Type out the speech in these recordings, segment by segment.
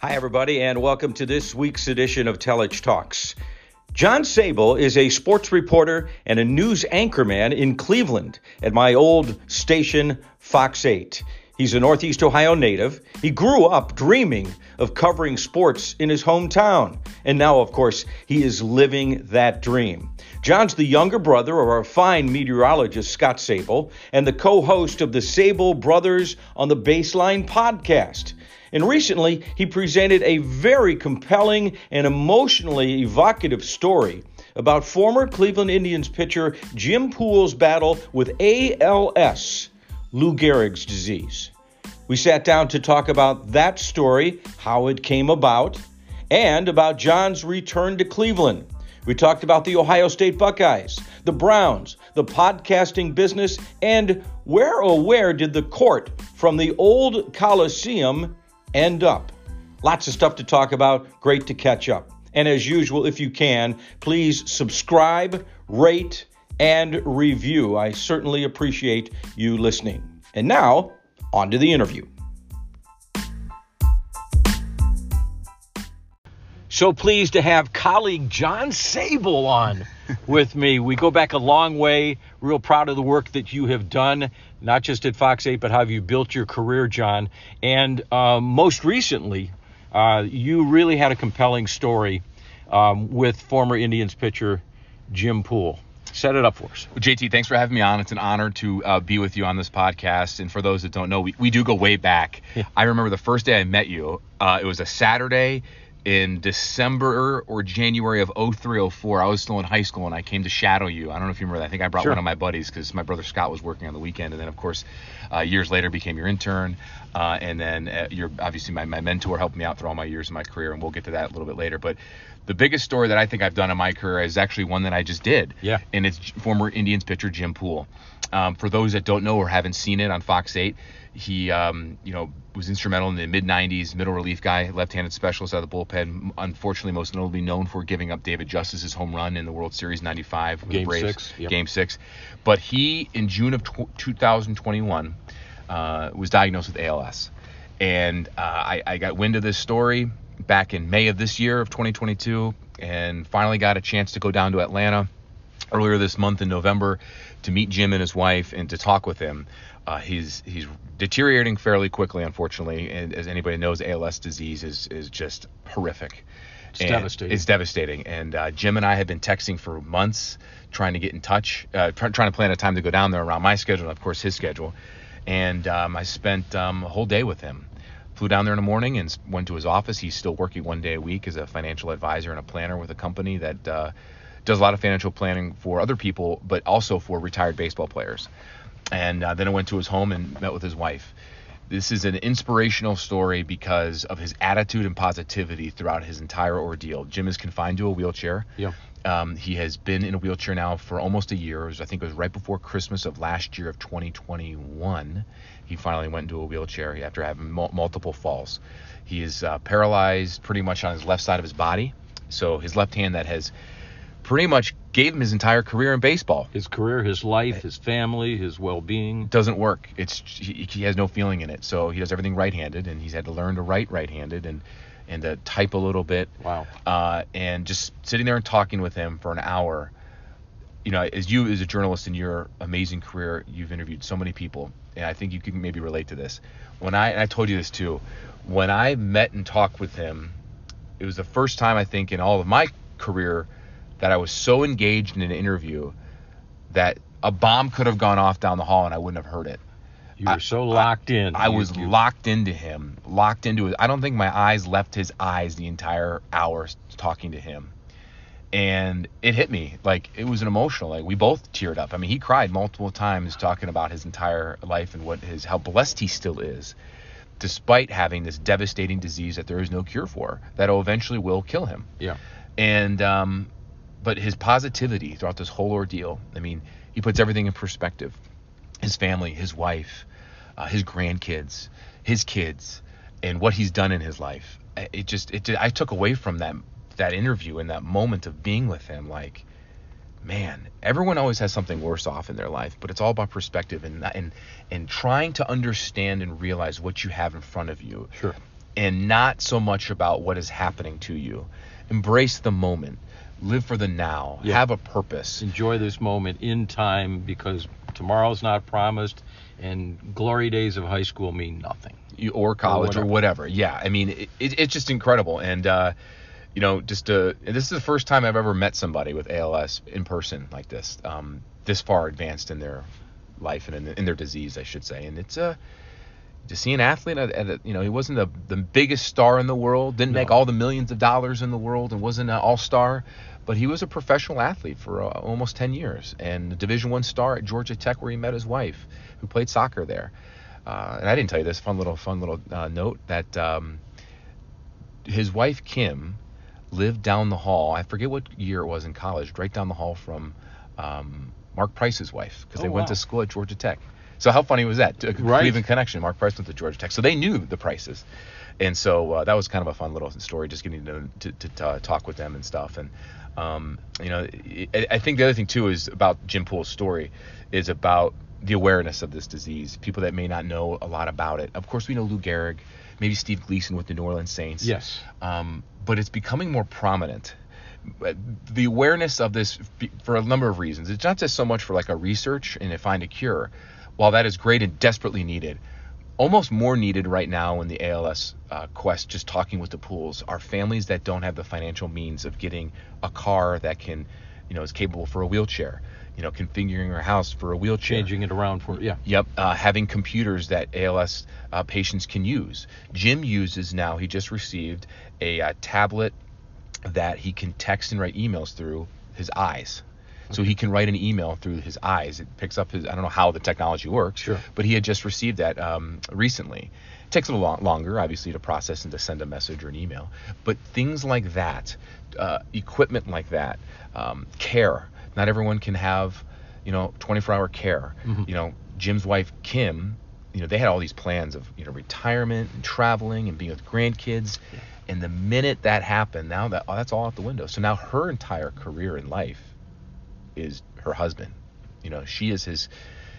Hi, everybody, and welcome to this week's edition of Telich Talks. John Sabol is a sports reporter and a news anchorman in Cleveland at my old station, Fox 8. He's a Northeast Ohio native. He grew up dreaming of covering sports in his hometown. And now, of course, he is living that dream. John's the younger brother of our fine meteorologist, Scott Sabol, and the co host of the Sabol Brothers on the Baseline podcast. And recently, he presented a very compelling and emotionally evocative story about former Cleveland Indians pitcher Jim Poole's battle with ALS, Lou Gehrig's disease. We sat down to talk about that story, how it came about, and about John's return to Cleveland. We talked about the Ohio State Buckeyes, the Browns, the podcasting business, and where oh where did the court from the old Coliseum end up. Lots of stuff to talk about. Great to catch up. And as usual, if you can, please subscribe, rate, and review. I certainly appreciate you listening. And now, on to the interview. So pleased to have colleague John Sabol on with me. We go back a long way. Real proud of the work that you have done, not just at Fox 8, but how have you built your career, John. And um, most recently, uh, you really had a compelling story um, with former Indians pitcher Jim Poole. Set it up for us. Well, JT, thanks for having me on. It's an honor to uh, be with you on this podcast. And for those that don't know, we, we do go way back. Yeah. I remember the first day I met you. Uh, it was a Saturday in December or January of 0304. I was still in high school and I came to shadow you. I don't know if you remember that. I think I brought sure. one of my buddies because my brother Scott was working on the weekend. And then, of course, uh, years later became your intern. Uh, and then uh, you're obviously my, my mentor, helped me out through all my years in my career. And we'll get to that a little bit later. But the biggest story that I think I've done in my career is actually one that I just did. Yeah. And it's former Indians pitcher Jim Poole. Um, for those that don't know or haven't seen it on Fox 8, he, um, you know, was instrumental in the mid 90s, middle relief guy, left-handed specialist out of the bullpen. Unfortunately, most notably known for giving up David Justice's home run in the World Series '95 with Game. Six, yep. Game six. But he, in June of 2021, uh, was diagnosed with ALS, and uh, I, I got wind of this story back in May of this year of 2022, and finally got a chance to go down to Atlanta earlier this month in November to meet Jim and his wife and to talk with him. Uh, he's he's deteriorating fairly quickly, unfortunately, and as anybody knows, ALS disease is is just horrific. It's and devastating. It's devastating. And uh, Jim and I have been texting for months, trying to get in touch, uh, trying to plan a time to go down there around my schedule and of course his schedule. And um, I spent um, a whole day with him. Flew down there in the morning and went to his office. He's still working one day a week as a financial advisor and a planner with a company that uh, does a lot of financial planning for other people, but also for retired baseball players. And uh, then I went to his home and met with his wife. This is an inspirational story because of his attitude and positivity throughout his entire ordeal. Jim is confined to a wheelchair. Yeah. Um, he has been in a wheelchair now for almost a year. Was, I think it was right before Christmas of last year of 2021. He finally went into a wheelchair after having mul- multiple falls. He is uh, paralyzed pretty much on his left side of his body. So his left hand that has pretty much gave him his entire career in baseball. His career, his life, his family, his well-being doesn't work. It's he, he has no feeling in it, so he does everything right-handed, and he's had to learn to write right-handed and and to type a little bit. Wow. Uh, and just sitting there and talking with him for an hour. You know, as you as a journalist in your amazing career, you've interviewed so many people, and I think you can maybe relate to this. When I I told you this too, when I met and talked with him, it was the first time I think in all of my career that I was so engaged in an interview that a bomb could have gone off down the hall and I wouldn't have heard it. You were I, so locked in. I, I was you, locked into him, locked into it. I don't think my eyes left his eyes the entire hour talking to him. And it hit me like it was an emotional. Like we both teared up. I mean, he cried multiple times talking about his entire life and what his how blessed he still is, despite having this devastating disease that there is no cure for that will eventually will kill him. Yeah. And um, but his positivity throughout this whole ordeal, I mean, he puts everything in perspective. His family, his wife, uh, his grandkids, his kids, and what he's done in his life. It just, it, I took away from that that interview and that moment of being with him, like, man, everyone always has something worse off in their life, but it's all about perspective and and and trying to understand and realize what you have in front of you. Sure and not so much about what is happening to you. Embrace the moment. Live for the now. Yeah. Have a purpose. Enjoy this moment in time because tomorrow's not promised, and glory days of high school mean nothing. you, or college or whatever. Yeah, I mean, it, it, it's just incredible. And uh, you know, just uh, this is the first time I've ever met somebody with ALS in person like this, um, this far advanced in their life and in, in their disease, I should say. And it's uh, to see an athlete at, at a, you know, he wasn't the the biggest star in the world, didn't make all the millions of dollars in the world, and wasn't an all star. But he was a professional athlete for uh, almost 10 years, and a Division One star at Georgia Tech, where he met his wife, who played soccer there. Uh, and I didn't tell you this fun little fun little uh, note that um, his wife Kim lived down the hall. I forget what year it was in college, right down the hall from um, Mark Price's wife because they Oh, went wow. to school at Georgia Tech. So how funny was that? A Right. Cleveland connection. Mark Price went to Georgia Tech, so they knew the Prices, and so uh, that was kind of a fun little story, just getting to to, to uh, talk with them and stuff. And um, you know, I, I think the other thing too is about Jim Poole's story is about the awareness of this disease. People that may not know a lot about it. Of course, we know Lou Gehrig, maybe Steve Gleason with the New Orleans Saints. Yes. Um, but it's becoming more prominent. The awareness of this for a number of reasons. It's not just so much for like a research and to find a cure. While that is great and desperately needed, almost more needed right now in the ALS uh, quest, just talking with the Pooles, are families that don't have the financial means of getting a car that can, you know, is capable for a wheelchair. You know, configuring your house for a wheelchair. Changing it around for yeah. Yep, uh, having computers that ALS uh, patients can use. Jim uses now. He just received a uh, tablet that he can text and write emails through his eyes. So he can write an email through his eyes. It picks up his. I don't know how the technology works. Sure. But he had just received that um, recently. It takes a little long, longer, obviously, to process and to send a message or an email. But things like that, uh, equipment like that, um, care. Not everyone can have, you know, 24-hour care. Mm-hmm. You know, Jim's wife Kim, you know, they had all these plans of you know retirement and traveling and being with grandkids. And the minute that happened, now that oh, that's all out the window. So now her entire career in life is her husband. You know, she is his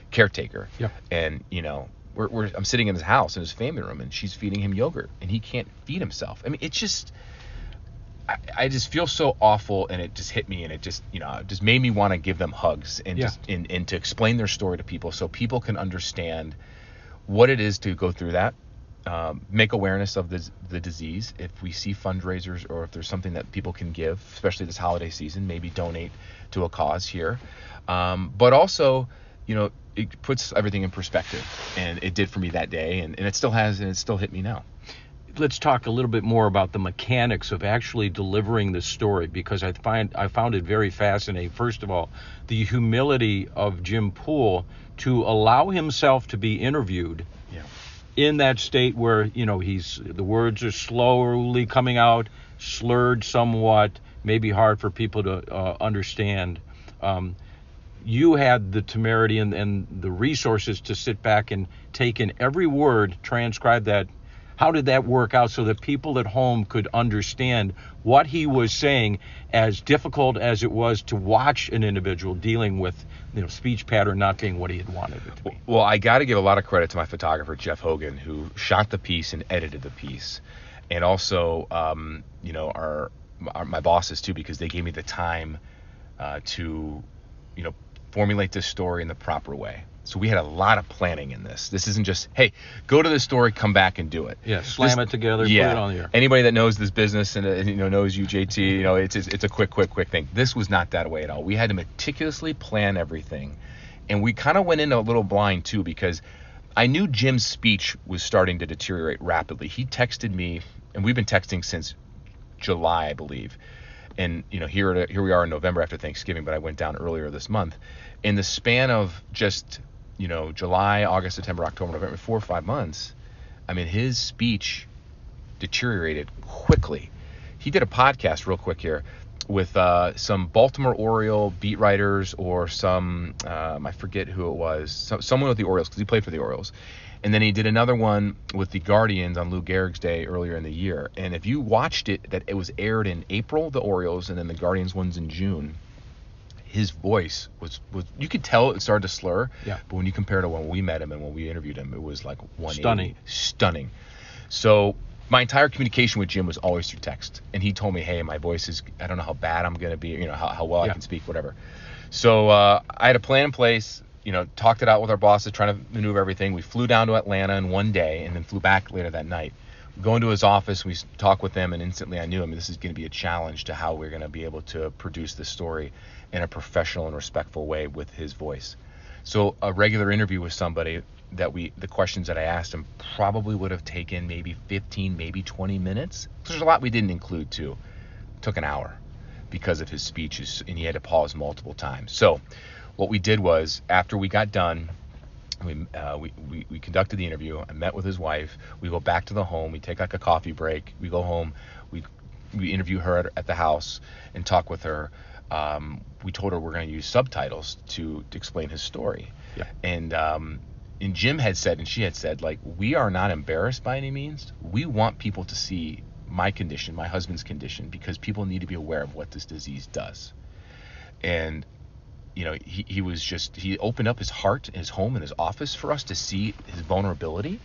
caretaker. Yep. And you know, we're, we're I'm sitting in his house in his family room, and she's feeding him yogurt, and he can't feed himself. I mean, it's just. I, I just feel so awful, and it just hit me, and it just, you know, just made me want to give them hugs and Yeah. just and, and to explain their story to people, so people can understand what it is to go through that. Um, make awareness of the, the disease. If we see fundraisers or if there's something that people can give, especially this holiday season, maybe donate to a cause here. Um, but also, you know, it puts everything in perspective, and it did for me that day, and, and it still has, and it still hit me now. Let's talk a little bit more about the mechanics of actually delivering the story because I find I found it very fascinating. First of all, the humility of Jim Poole to allow himself to be interviewed Yeah. in that state where you know he's the words are slowly coming out, slurred somewhat, maybe hard for people to uh, understand. Um, you had the temerity and, and the resources to sit back and take in every word, transcribe that. How did that work out so that people at home could understand what he was saying, as difficult as it was to watch an individual dealing with, you know, speech pattern not being what he had wanted it to be? Well, I got to give a lot of credit to my photographer Jeff Hogan, who shot the piece and edited the piece, and also, um, you know, our, our my bosses too, because they gave me the time uh, to, you know, formulate this story in the proper way. So we had a lot of planning in this. This isn't just, hey, go to the story, come back and do it. Yeah, slam This- it together, yeah. put it on. Anybody that knows this business and, uh, and, you know knows you, JT, you know it's, it's it's a quick, quick, quick thing. This was not that way at all. We had to meticulously plan everything, and we kind of went in a little blind too because I knew Jim's speech was starting to deteriorate rapidly. He texted me, and we've been texting since July, I believe. And you know, here here we are in November after Thanksgiving, but I went down earlier this month. In the span of just you know July, August, September, October, November, four or five months, I mean, his speech deteriorated quickly. He did a podcast real quick here with uh, some Baltimore Oriole beat writers or some um, I forget who it was, so, someone with the Orioles because he played for the Orioles. And then he did another one with the Guardians on Lou Gehrig's day earlier in the year. And if you watched it, that it was aired in April, the Orioles, and then the Guardians ones in June. His voice was, was you could tell it started to slur. Yeah. But when you compare it to when we met him and when we interviewed him, it was like one Stunning. Stunning. So my entire communication with Jim was always through text, and he told me, "Hey, my voice is I don't know how bad I'm gonna be, you know how, how well Yeah. I can speak, whatever." So uh, I had a plan in place, you know, talked it out with our bosses, trying to maneuver everything. We flew down to Atlanta in one day, and then flew back later that night. Go into his office, we talk with them, and instantly I knew, I mean, this is going to be a challenge to how we're going to be able to produce this story in a professional and respectful way with his voice. So a regular interview with somebody that we the questions that I asked him probably would have taken maybe 15, maybe 20 minutes. There's a lot we didn't include too. Took an hour because of his speeches and he had to pause multiple times. So what we did was after we got done, we, uh, we, we, we conducted the interview. I met with his wife. We go back to the home. We take like a coffee break. We go home. We we interview her at, at the house and talk with her. Um, we told her we're going to use subtitles to, to explain his story. Yeah. And um, and Jim had said, and she had said, like we are not embarrassed by any means. We want people to see my condition, my husband's condition, because people need to be aware of what this disease does. And you know, he, he was just he opened up his heart, his home, and his office for us to see his vulnerability.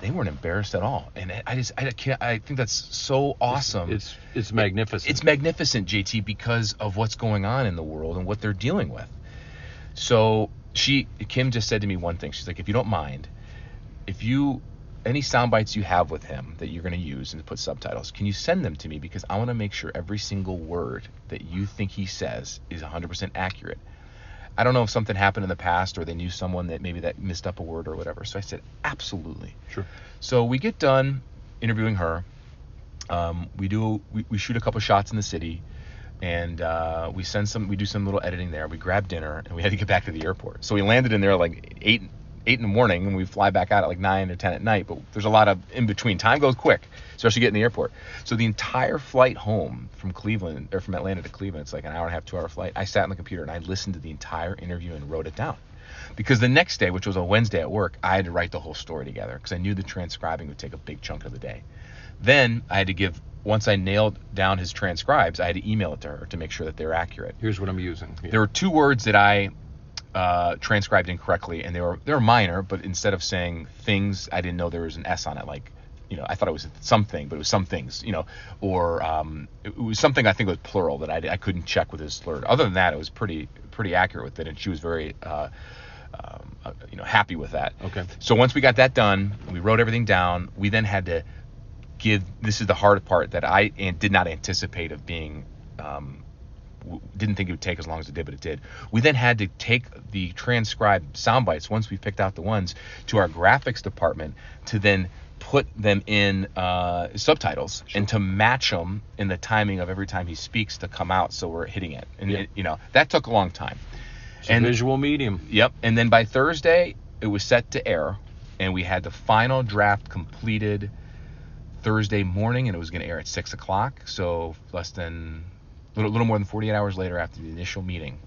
They weren't embarrassed at all, and I- just I can't I think that's so awesome. It's it's magnificent. It's magnificent, JT, because of what's going on in the world and what they're dealing with. So she, Kim, just said to me one thing. She's like, if you don't mind, if you any sound bites you have with him that you're going to use and put subtitles, can you send them to me because I want to make sure every single word that you think he says is 100% accurate. I don't know if something happened in the past or they knew someone that maybe that missed up a word or whatever. So I said, absolutely. Sure. So we get done interviewing her. Um, we do we, we shoot a couple shots in the city, and uh, we send some we do some little editing there. We grab dinner and we had to get back to the airport. So we landed in there like eight eight in the morning and we fly back out at like nine or ten at night. But there's a lot of in between. Time goes quick, especially getting to the airport. So the entire flight home from Cleveland or from Atlanta to Cleveland, it's like an hour and a half, two hour flight. I sat on the computer and I listened to the entire interview and wrote it down because the next day, which was a Wednesday at work, I had to write the whole story together because I knew the transcribing would take a big chunk of the day. Then I had to give once I nailed down his transcribes, I had to email it to her to make sure that they're accurate. Here's what I'm using. Yeah. There were two words that I uh, transcribed incorrectly, and they were they were minor, but instead of saying things, I didn't know there was an S on it. Like, you know, I thought it was something, but it was some things, you know, or um, it was something I think was plural that I, I couldn't check with his slur. Other than that, it was pretty pretty accurate with it, and she was very. Uh, um, uh, you know, happy with that. Okay. So once we got that done, we wrote everything down. We then had to give. This is the hard part that I did not anticipate of being. Um, didn't think it would take as long as it did, but it did. We then had to take the transcribed sound bites once we picked out the ones to our graphics department to then put them in uh, subtitles and to match them in the timing of every time he speaks to come out, so we're hitting it. And Yeah. it, you know that took a long time. It's a and- visual medium. Yep. And then by Thursday, it was set to air, and we had the final draft completed Thursday morning, and it was going to air at six o'clock. So less than a little, little more than 48 hours later, after the initial meeting,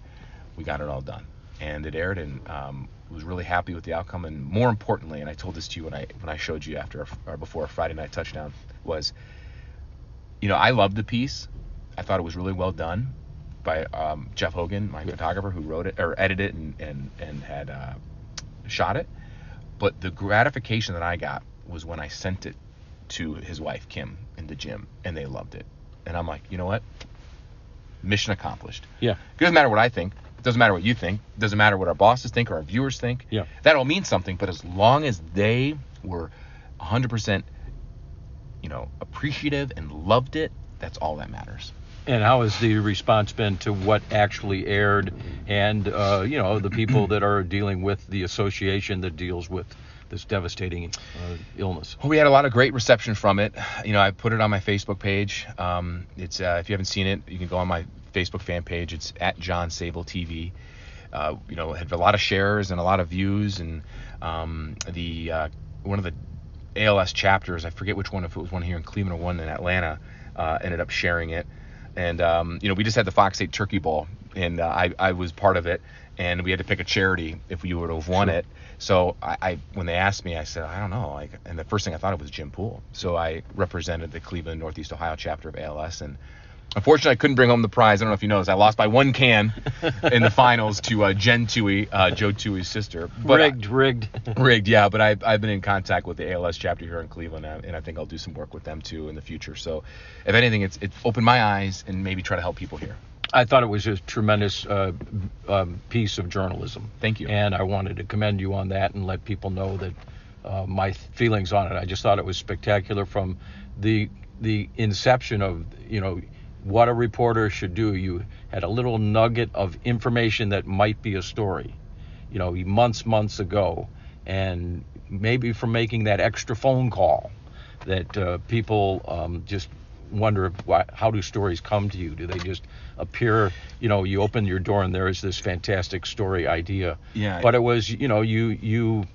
we got it all done, and it aired, and um, was really happy with the outcome. And more importantly, and I told this to you when I when I showed you after or before Friday night touchdown was, you know, I loved the piece. I thought it was really well done by um, Jeff Hogan, my photographer, who wrote it or edited it and and and had uh, shot it. But the gratification that I got was when I sent it to his wife Kim and to Jim, and they loved it. And I'm like, you know what? Mission accomplished. Yeah. It doesn't matter what I think. It doesn't matter what you think. It doesn't matter what our bosses think or our viewers think. Yeah. That all means something. But as long as they were 100%, you know, appreciative and loved it, that's all that matters. And how has the response been to what actually aired, and uh, you know the people that are dealing with the association that deals with this devastating uh, illness? Well, we had a lot of great reception from it. You know, I put it on my Facebook page. Um, it's uh, if you haven't seen it, you can go on my Facebook fan page. It's at John Sabol TV. Uh, you know, had a lot of shares and a lot of views, and um, the uh, one of the ALS chapters, I forget which one, if it was one here in Cleveland or one in Atlanta, uh, ended up sharing it. And um, you know, we just had the Fox 8 Turkey Bowl, and uh, I, I was part of it, and we had to pick a charity if we would have won Sure. it. So I, I, when they asked me, I said, I don't know. Like, and the first thing I thought of was Jim Poole. So I represented the Cleveland Northeast Ohio chapter of ALS, and Unfortunately, I couldn't bring home the prize. I don't know if you noticed. I lost by one can in the finals to uh, Jen Toohey, uh, Joe Toohey's sister. But rigged, rigged, rigged. Yeah, but I've, I've been in contact with the ALS chapter here in Cleveland, uh, and I think I'll do some work with them too in the future. So, if anything, it's it's opened my eyes and maybe try to help people here. I thought it was a tremendous uh, um, piece of journalism. Thank you. And I wanted to commend you on that and let people know that uh, my feelings on it. I just thought it was spectacular from the the inception of you know what a reporter should do. You had a little nugget of information that might be a story, you know, months, months ago, and maybe from making that extra phone call that uh, people um, just wonder why, how do stories come to you? Do they just appear? You know, you open your door and there is this fantastic story idea. Yeah. But it was, you know, you you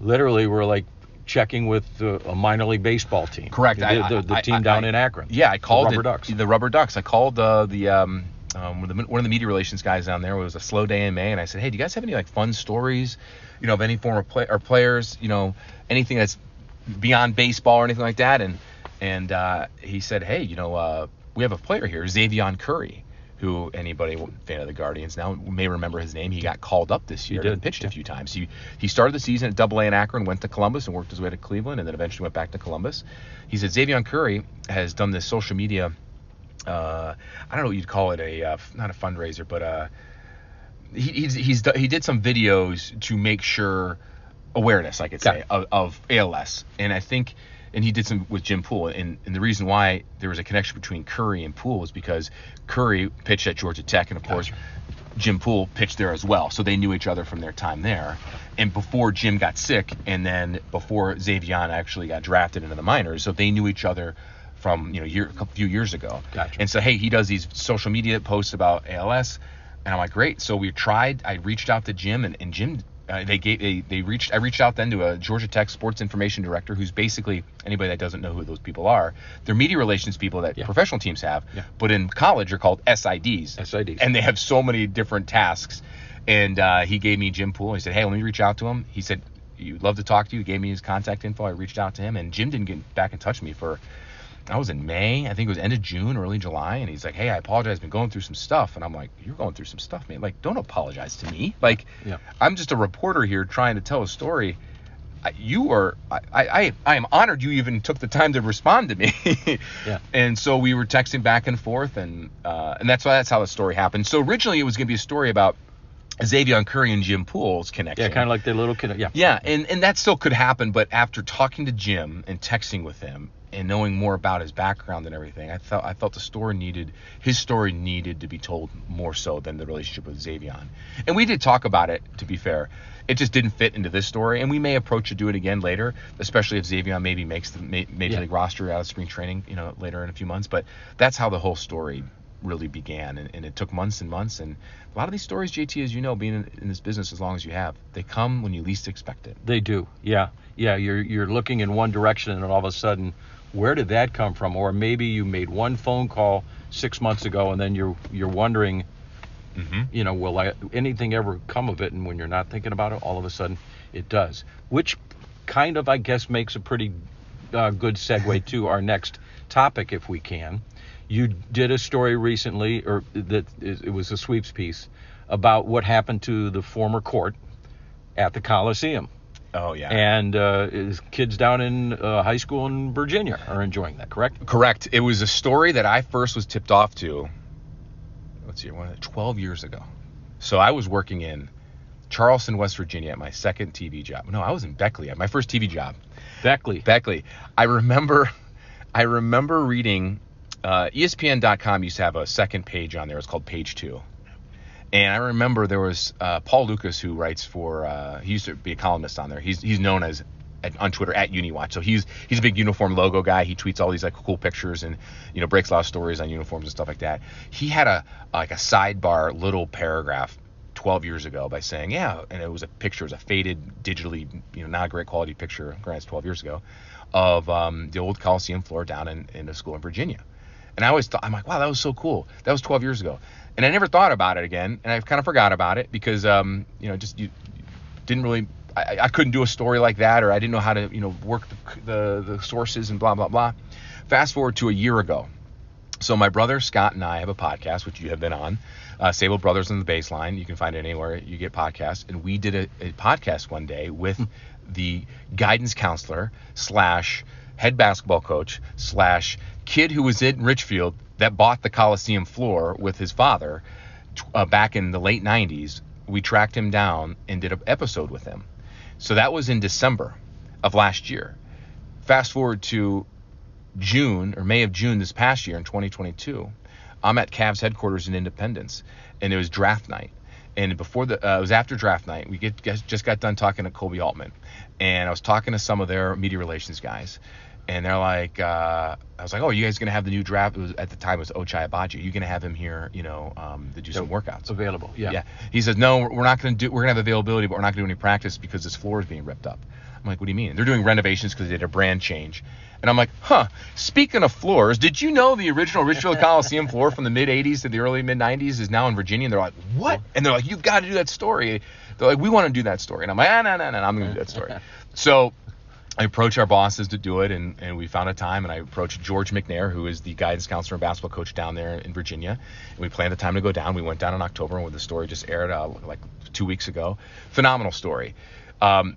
literally were like checking with a minor league baseball team. Correct. The, I, the, the I, team I, down in Akron. Yeah, I called the Rubber it, Ducks. The Rubber Ducks. I called uh, the um, um, one, of the, one of the media relations guys down there. It was a slow day in May, and I said, "Hey, do you guys have any like fun stories, you know, of any former play or players, you know, anything that's beyond baseball or anything like that?" And and uh, he said, "Hey, you know, uh, we have a player here, Xzavion Curry." who anybody fan of the Guardians now may remember his name. He got called up this year and pitched yeah. a few times. He he started the season at Double A in Akron, went to Columbus and worked his way to Cleveland, and then eventually went back to Columbus. He said Xzavion Curry has done this social media. Uh, I don't know what you'd call it a uh, not a fundraiser, but uh, he, he's he's he did some videos to make sure awareness, I could say, of, of ALS, and I think and he did some with Jim Poole. And, and the reason why there was a connection between Curry and Poole was because Curry pitched at Georgia Tech, and of course, Jim Poole pitched there as well. So they knew each other from their time there. And before Jim got sick, and then before Xzavion actually got drafted into the minors, so they knew each other from you know year, a few years ago. Gotcha. And so hey, he does these social media posts about ALS, and I'm like, great. So we tried. I reached out to Jim, and, and Jim uh, they gave they, they reached I reached out then to a Georgia Tech sports information director who's basically anybody that doesn't know who those people are. They're media relations people that yeah. professional teams have, yeah. but in college are called SIDs. SIDs. And they have so many different tasks. And uh, he gave me Jim Poole. He said, "Hey, let me reach out to him." He said, "You'd love to talk to you." He gave me his contact info. I reached out to him, and Jim didn't get back in touch with me for I was in May. I think it was end of June, early July, and he's like, "Hey, I apologize. I've been going through some stuff." And I'm like, "You're going through some stuff, man. Like, don't apologize to me. Like, yeah. I'm just a reporter here trying to tell a story. You are. I, I. I am honored you even took the time to respond to me. yeah. And so we were texting back and forth, and uh, and that's why that's how the story happened. So originally it was going to be a story about Xzavion Curry and Jim Poole's connection. Yeah, kind of like their little kid. Yeah. Yeah, and and that still could happen, but after talking to Jim and texting with him, and knowing more about his background and everything, I felt I felt the story needed his story needed to be told more so than the relationship with Xzavion. And we did talk about it. To be fair, it just didn't fit into this story, and we may approach to do it again later, especially if Xzavion maybe makes the major yeah. league roster out of spring training, you know, later in a few months. But that's how the whole story really began, and, and it took months and months. And a lot of these stories, JT, as you know, being in, in this business as long as you have, they come when you least expect it. They do. Yeah, yeah. You're you're looking in one direction, and all of a sudden where did that come from? Or maybe you made one phone call six months ago, and then you're you're wondering, mm-hmm. you know, will I, anything ever come of it? And when you're not thinking about it, all of a sudden it does. Which kind of, I guess, makes a pretty uh, good segue to our next topic, if we can. You did a story recently, or that it was a sweeps piece about what happened to the former court at the Coliseum. Oh yeah. And uh, kids down in uh, high school in Virginia are enjoying that, correct? Correct. It was a story that I first was tipped off to. Let's see, 12 years ago. So I was working in Charleston, West Virginia, at my second TV job. No, I was in Beckley at my first TV job. Beckley. Beckley. I remember, I remember reading. Uh, ESPN.com used to have a second page on there. It's called Page Two and I remember there was uh, Paul Lukas who writes for. Uh, he used to be a columnist on there. He's he's known as on Twitter at UniWatch. So he's he's a big uniform logo guy. He tweets all these like cool pictures and you know breaks a lot of stories on uniforms and stuff like that. He had a like a sidebar little paragraph 12 years ago by saying yeah, and it was a picture, it was a faded digitally you know not great quality picture, granted 12 years ago, of um, the old Coliseum floor down in, in a school in Virginia. And I always thought I'm like wow that was so cool. That was 12 years ago and I never thought about it again, and I kind of forgot about it because um, you know just you didn't really I, I, couldn't do a story like that, or I didn't know how to you know work the, the, the sources and blah blah blah. Fast forward to a year ago, So my brother Scott and I have a podcast, which you have been on, uh, Sabol Brothers on the Baseline. You can find it anywhere you get podcasts. And we did a, a podcast one day with the guidance counselor slash head basketball coach slash kid who was in Richfield that bought the Coliseum floor with his father uh, back in the late 90s. We tracked him down and did an episode with him. So that was in December of last year. Fast forward to June or May of June this past year in 2022, I'm at Cavs headquarters in Independence, and it was draft night. And before the, uh, it was after draft night. We get just got done talking to Koby Altman, and I was talking to some of their media relations guys, and they're like, uh, I was like, oh, you guys gonna have the new draft? It was at the time it was Ochai Agbaji. You gonna have him here, you know, um, to do some workouts? Available, yeah. Yeah. He says, no, we're not gonna do. We're gonna have availability, but we're not gonna do any practice because this floor is being ripped up. I'm like, what do you mean? They're doing renovations because they did a brand change. And I'm like, huh. Speaking of floors, did you know the original Richfield Coliseum floor from the mid 80s to the early mid 90s is now in Virginia? And they're like, what? And they're like, you've got to do that story. They're like, we want to do that story. And I'm like, ah, no, no, no, I'm going to do that story. so I approached our bosses to do it, and, and we found a time. And I approached George McNair, who is the guidance counselor and basketball coach down there in Virginia. And we planned a time to go down. We went down in October, and the story just aired uh, like two weeks ago. Phenomenal story. Um,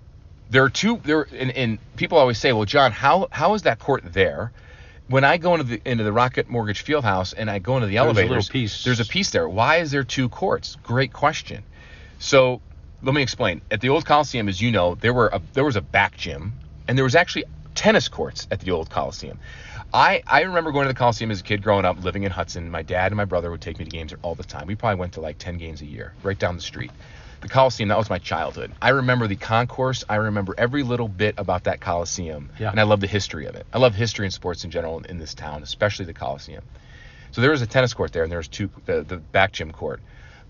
there are two there and, and people always say, well, John, how how is that court there? When I go into the into the Rocket Mortgage Fieldhouse and I go into the elevator, There's a elevators, piece. there's a piece there. Why is there two courts? Great question. So let me explain. At the old Coliseum, as you know, there were a, there was a back gym and there was actually tennis courts at the old Coliseum. I, I remember going to the Coliseum as a kid growing up, living in Hudson. My dad and my brother would take me to games all the time. We probably went to like 10 games a year, right down the street. The Coliseum, that was my childhood. I remember the concourse. I remember every little bit about that Coliseum. Yeah. And I love the history of it. I love history and sports in general in, in this town, especially the Coliseum. So there was a tennis court there, and there was two the, the back gym court.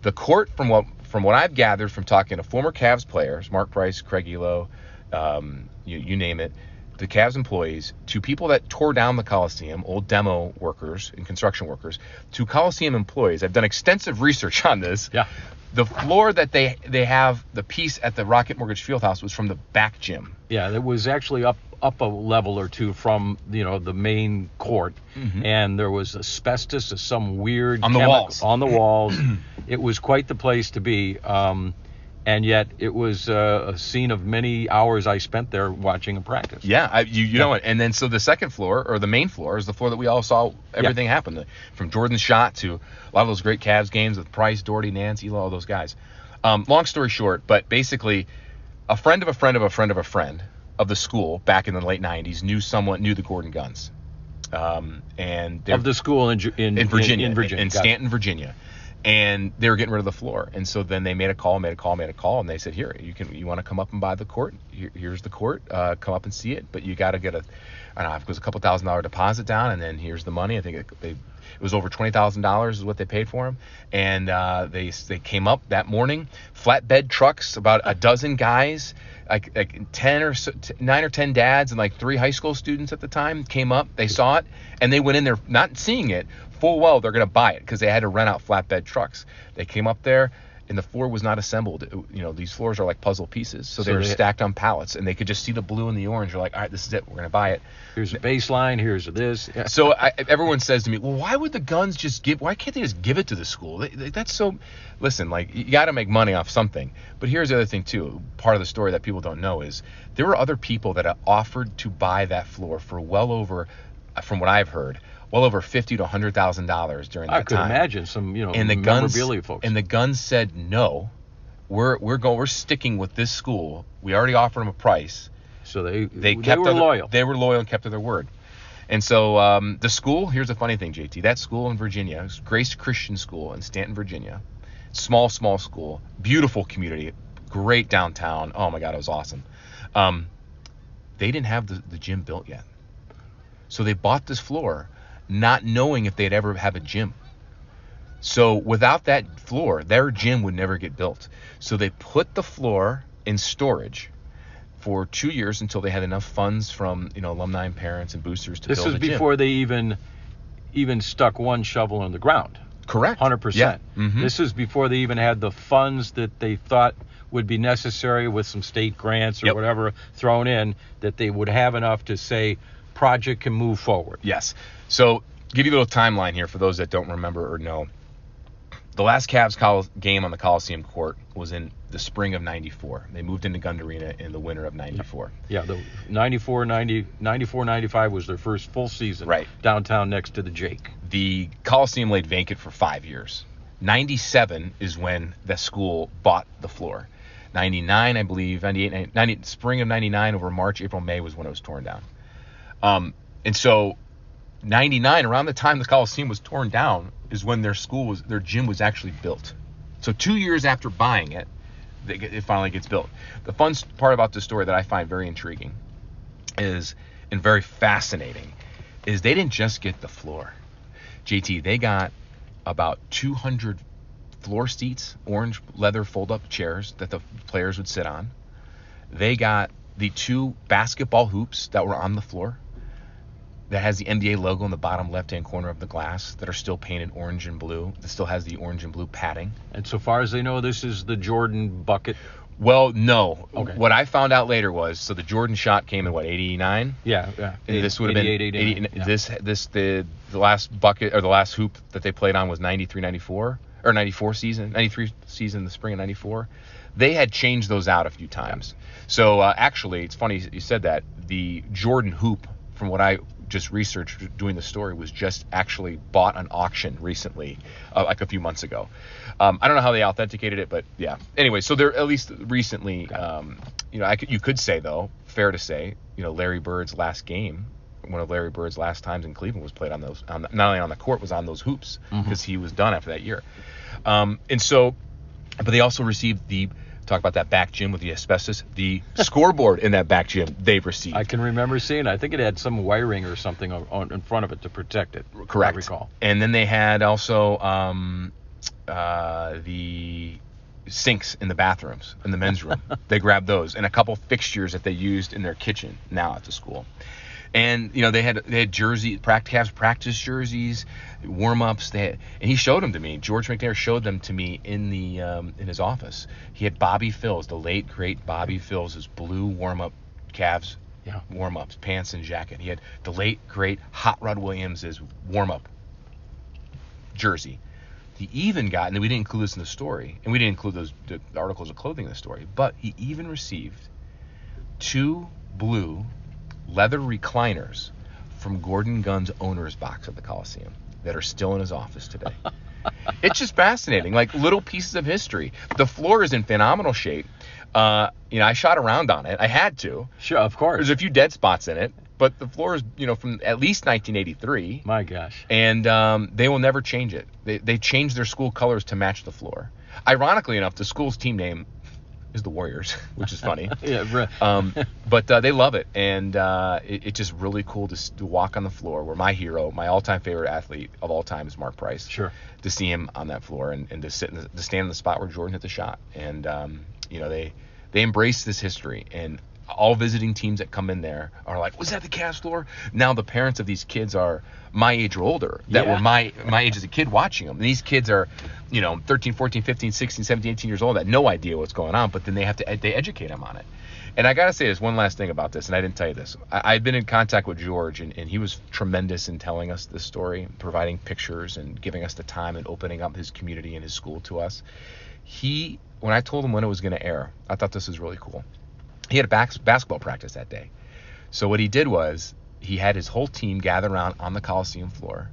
The court, from what from what I've gathered from talking to former Cavs players, Mark Price, Craig Ehlo, um, you, you name it, the Cavs employees, to people that tore down the Coliseum, old demo workers and construction workers, to Coliseum employees. I've done extensive research on this. Yeah. The floor that they they have the piece at the Rocket Mortgage Fieldhouse was from the back gym. Yeah, it was actually up up a level or two from you know the main court, and there was asbestos of some weird Mm-hmm. On the chemical- walls. On the walls, it was quite the place to be. Um, and yet it was uh, a scene of many hours I spent there watching a practice. Yeah, I, you you know it. And then so the second floor or the main floor is the floor that we all saw everything happen, from Jordan's shot to a lot of those great Cavs games with Price, Daugherty, Nance, Ehlo, all those guys. Um, long story short, but basically, a friend of a friend of a friend of a friend of the school back in the late '90s knew someone knew the Gordon Gunds, um, and Of the school in in, in Virginia, in, Virginia, in it. Staunton, Virginia, and they were getting rid of the floor. And so then they made a call, made a call, made a call, and they said, "Here, you can, you want to come up and buy the court? Here, here's the court. Uh, come up and see it, but you got to get a, I don't know, it was a couple thousand dollar deposit down, and then here's the money. I think they, it was over twenty thousand dollars is what they paid for him, and uh, they they came up that morning, flatbed trucks, about a dozen guys." Like, like 10 or so, t- 9 or 10 dads and like three high school students at the time came up they saw it and they went in there not seeing it full well they're to buy it because they had to rent out flatbed trucks they came up there and the floor was not assembled It- you know these floors are like puzzle pieces so, they were stacked on pallets and they could just see the blue and the orange they're like all right this is it we're going to buy it Here's a baseline. Here's this. So I, everyone says to me, well, why would the Gunds just give? Why can't they just give it to the school? They, they- that's so. Listen, like you got to make money off something. But here's the other thing too. Part of the story that people don't know is there were other people that uh, offered to buy that floor for well over, uh, from what I've heard, well over fifty to hundred thousand dollars during that time. I could time. imagine some you know And the Gunds folks. and the Gunds said no. We're we're going. We're sticking with this school. We already offered them a price so they they they kept were their- loyal. They were loyal and kept to their word. And so um, the school, here's the funny thing, JT. That school in Virginia, Grace Christian School in Staunton, Virginia. Small, small school, beautiful community, great downtown. Oh my God, it was awesome. Um, they didn't have the, the gym built yet. So they bought this floor not knowing if they'd ever have a gym. So without that floor, their gym would never get built. So they put the floor in storage for two years until they had enough funds from you know alumni and parents and boosters to this build was a gym. before they even even stuck one shovel in the ground. correct Hundred Yeah. percent. Mhm. This is before they even had the funds that they thought would be necessary with some state grants or Yep. whatever thrown in that they would have enough to say project can move forward. Yes. So give you a little timeline here for those that don't remember or know. The last Cavs Col- game on the Coliseum court was in the spring of 94. They moved into Gund Arena in the winter of 94. Yeah, the 94, 90, 94, 95 was their first full season Right. downtown next to the Jake. The Coliseum laid vacant for five years. 97 is when the school bought the floor. 99, I believe, 98, 90, spring of 99 over March, April, May was when it was torn down. Um, and so 99, around the time the Coliseum was torn down, is when their school was, their gym was actually built. So two years after buying it, it finally gets built. The fun part about this story that I find very intriguing is, and very fascinating, is they didn't just get the floor. JT, they got about 200 floor seats, orange leather fold-up chairs that the players would sit on. They got the two basketball hoops that were on the floor that has the NBA logo in the bottom left-hand corner of the glass that are still painted orange and blue. That still has the orange and blue padding. And so far as they know, this is the Jordan bucket. Well, no. Okay. What I found out later was so the Jordan shot came in what 89. Yeah, yeah. this would have been 88, 89, 80 yeah. this this the the last bucket or the last hoop that they played on was 93 94 or 94 season 93 season the spring of 94 they had changed those out a few times so uh, actually it's funny you said that the jordan hoop from what i just research doing the story was just actually bought on auction recently uh, like a few months ago. Um, i don't know how they authenticated it but yeah. Anyway so they're at least recently um, you know I could, you could say though fair to say you know larry bird's last game one of Larry Bird's last times in Cleveland was played on those, on the, not only on the court, was on those hoops because he was done after that year. Um, and so, but they also received the talk about that back gym with the asbestos, the scoreboard in that back gym they've received. I can remember seeing. it. I think it had some wiring or something on, on, in front of it to protect it. Correct. I recall. And then they had also um, uh, the sinks in the bathrooms in the men's room. they grabbed those and a couple fixtures that they used in their kitchen now at the school. And you know they had they had jersey practice practice jerseys, warm ups. They had, and he showed them to me. George McNair showed them to me in the um, in his office. He had Bobby Phills, the late great Bobby Phills, his blue warm up Cavs Yeah. warm ups, pants and jacket. He had the late great Hot Rod Williams' warm up jersey. He even got, and we didn't include this in the story, and we didn't include those the articles of clothing in the story, but he even received two blue leather recliners from Gordon Gund's owner's box at the Coliseum that are still in his office today. it's just fascinating, like little pieces of history. The floor is in phenomenal shape. Uh, you know, I shot around on it. I had to. Sure, of course. There's a few dead spots in it, but the floor is, you know, from at least 1983 My gosh. and um, they will never change it. They they changed their school colors to match the floor. Ironically enough, the school's team name is the Warriors, which is funny. Yeah, re- um, but uh, they love it, and uh, it, it's just really cool to, to walk on the floor where my hero, my all-time favorite athlete of all time, is Mark Price. Sure. To see him on that floor and, and to sit in the, to stand in the spot where Jordan hit the shot, and um, you know they they embrace this history and. All visiting teams that come in there are like, "Was that the Cavs floor?" Now the parents of these kids are my age or older that Yeah. were my my age as a kid watching them. And these kids are, you know, 13, 14, 15, 16, 17, 18 years old that no idea what's going on, but then they have to they educate them on it. And I gotta say this one last thing about this, and I didn't tell you this. I, I've been in contact with George, and, and he was tremendous in telling us this story, providing pictures, and giving us the time and opening up his community and his school to us. He, when I told him when it was going to air, I thought this was really cool. He had a bas- basketball practice that day, so what he did was he had his whole team gather around on the Coliseum floor,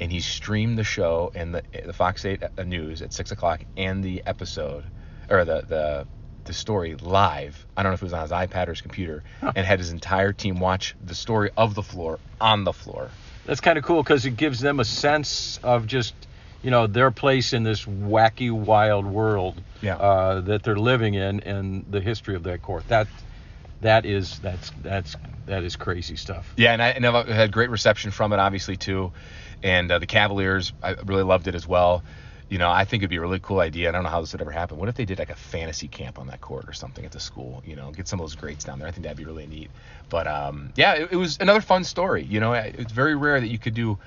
and he streamed the show and the the Fox 8 uh, news at six o'clock and the episode or the the the story live. I don't know if it was on his iPad or his computer, and had his entire team watch the story of the floor on the floor. That's kind of cool because it gives them a sense of just, you know, their place in this wacky, wild world Yeah. uh, that they're living in, and the history of that court. That, that is that's that's that is crazy stuff. Yeah, and I and I've had great reception from it, obviously too, and uh, the Cavaliers, I really loved it as well. You know, I think it'd be a really cool idea. I don't know how this would ever happen. What if they did like a fantasy camp on that court or something at the school? You know, get some of those greats down there. I think that'd be really neat. But um, yeah, it, it was another fun story. You know, it's very rare that you could do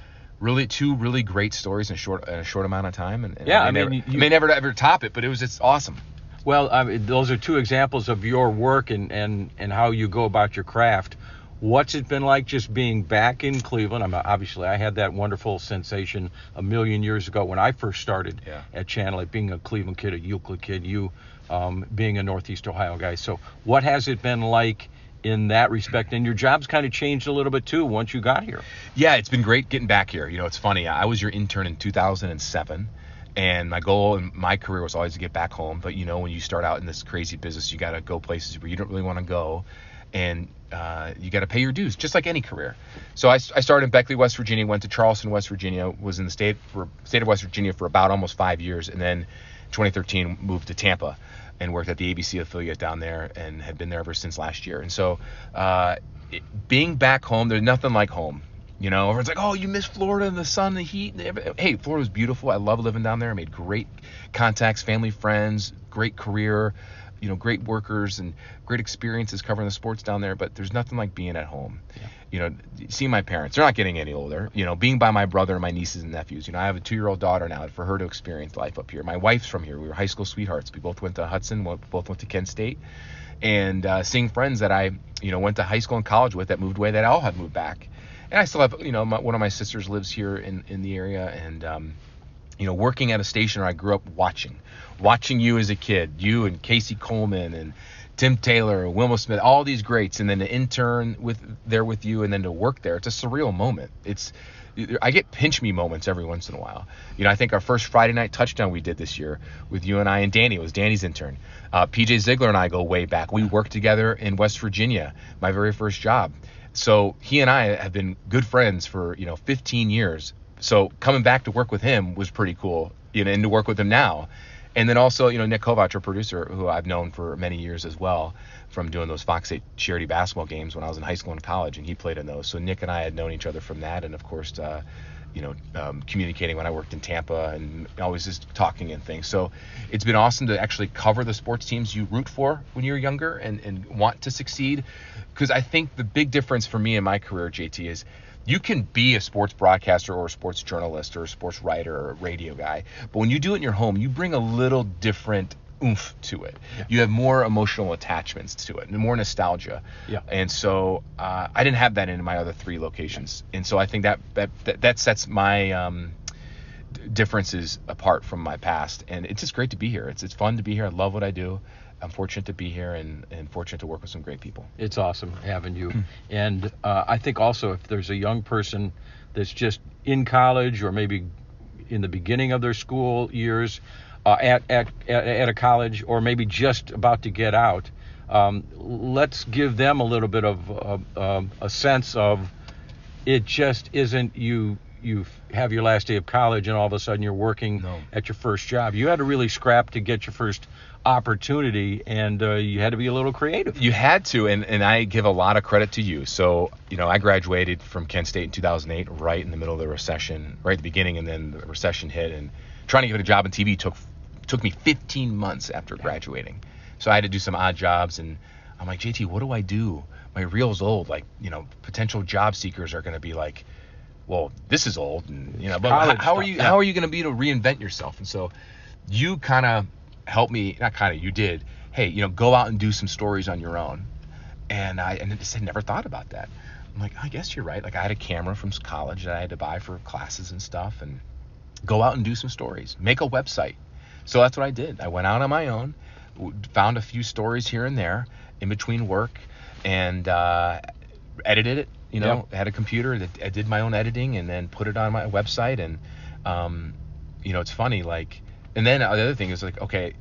really two really great stories in a short in a short amount of time. And, and Yeah, may I mean, never, you- may never ever top it, but it was it's awesome. Well, I mean, those are two examples of your work and, and, and how you go about your craft. What's it been like just being back in Cleveland? I'm obviously I had that wonderful sensation a million years ago when I first started Yeah. at Channel, Eight, being a Cleveland kid, a Euclid kid. You um, being a Northeast Ohio guy. So what has it been like? In that respect, and your job's kind of changed a little bit too once you got here. Yeah, it's been great getting back here. You know, it's funny. I was your intern in 2007, and my goal in my career was always to get back home. But you know, when you start out in this crazy business, you got to go places where you don't really want to go, and uh, you got to pay your dues, just like any career. So I, I started in Beckley, West Virginia, went to Charleston, West Virginia, was in the state for state of West Virginia for about almost five years, and then 2013 moved to Tampa and worked at the ABC affiliate down there and had been there ever since last year. And so, uh, it, being back home, there's nothing like home. You know, everyone's like, "Oh, you miss Florida and the sun, the heat." Hey, Florida was beautiful. I love living down there. I made great contacts, family, friends, great career. You know, great workers and great experiences covering the sports down there. But there's nothing like being at home. You know, seeing my parents. They're not getting any older. You know, being by my brother and my nieces and nephews. You know, I have a two-year-old daughter now. For her to experience life up here. My wife's from here. We were high school sweethearts. We both went to Hudson. Both went to Kent State and uh, seeing friends that I, you know, went to high school and college with that moved away that all had moved back. And I still have, you know, my, one of my sisters lives here in, in the area and, um, you know, working at a station where I grew up watching, watching you as a kid, you and Casey Coleman and Tim Taylor, Wilma Smith, all these greats, and then to intern with there with you, and then to work there. It's a surreal moment. It's I get pinch me moments every once in a while. You know, I think our first Friday night touchdown we did this year with you and I and Danny was Danny's intern. Uh, PJ Ziegler and I go way back. We worked together in West Virginia, my very first job. So he and I have been good friends for you know 15 years. So coming back to work with him was pretty cool. You know, and to work with him now. And then also, you know, Nick Kovac, our producer, who I've known for many years as well, from doing those Fox 8 charity basketball games when I was in high school and college, and he played in those. So Nick and I had known each other from that, and of course, uh, you know, um, communicating when I worked in Tampa, and always just talking and things. So it's been awesome to actually cover the sports teams you root for when you're younger and, and want to succeed. Because I think the big difference for me in my career, JT, is you can be a sports broadcaster or a sports journalist or a sports writer or a radio guy, but when you do it in your home, you bring a little different oomph to it. Yeah. You have more emotional attachments to it and more nostalgia. Yeah. And so uh, I didn't have that in my other three locations, and so I think that that that, that sets my um, differences apart from my past, and it's just great to be here. It's it's fun to be here. I love what I do. I'm fortunate to be here and, and fortunate to work with some great people. It's awesome having you. Hmm. and uh, I think also if there's a young person that's just in college or maybe in the beginning of their school years uh, at, at, at, at a college or maybe just about to get out, um, let's give them a little bit of uh, a sense of it just isn't you you have your last day of college and all of a sudden you're working No. at your first job. You had to really scrap to get your first opportunity and uh, you had to be a little creative. You had to, and, and I give a lot of credit to you. So, you know, I graduated from Kent State in 2008, right in the middle of the recession, right at the beginning, and then the recession hit. And trying to get a job in TV took took me 15 months after graduating. So I had to do some odd jobs, and I'm like, JT, what do I do? My reel's old. Like, you know, potential job seekers are going to be like, well, this is old, and you know, but how, how are you? yeah. How are you going to be to reinvent yourself? And so, you kind of helped me. Not kind of, you did. Hey, you know, go out and do some stories on your own. And I and I just had never thought about that. I'm like, I guess you're right. Like I had a camera from college that I had to buy for classes and stuff, and go out and do some stories. Make a website. So that's what I did. I went out on my own, found a few stories here and there in between work, and uh, edited it. You know, had a computer that I did my own editing, and then put it on my website. And um, you know, it's funny. Like, and then the other thing is like, okay,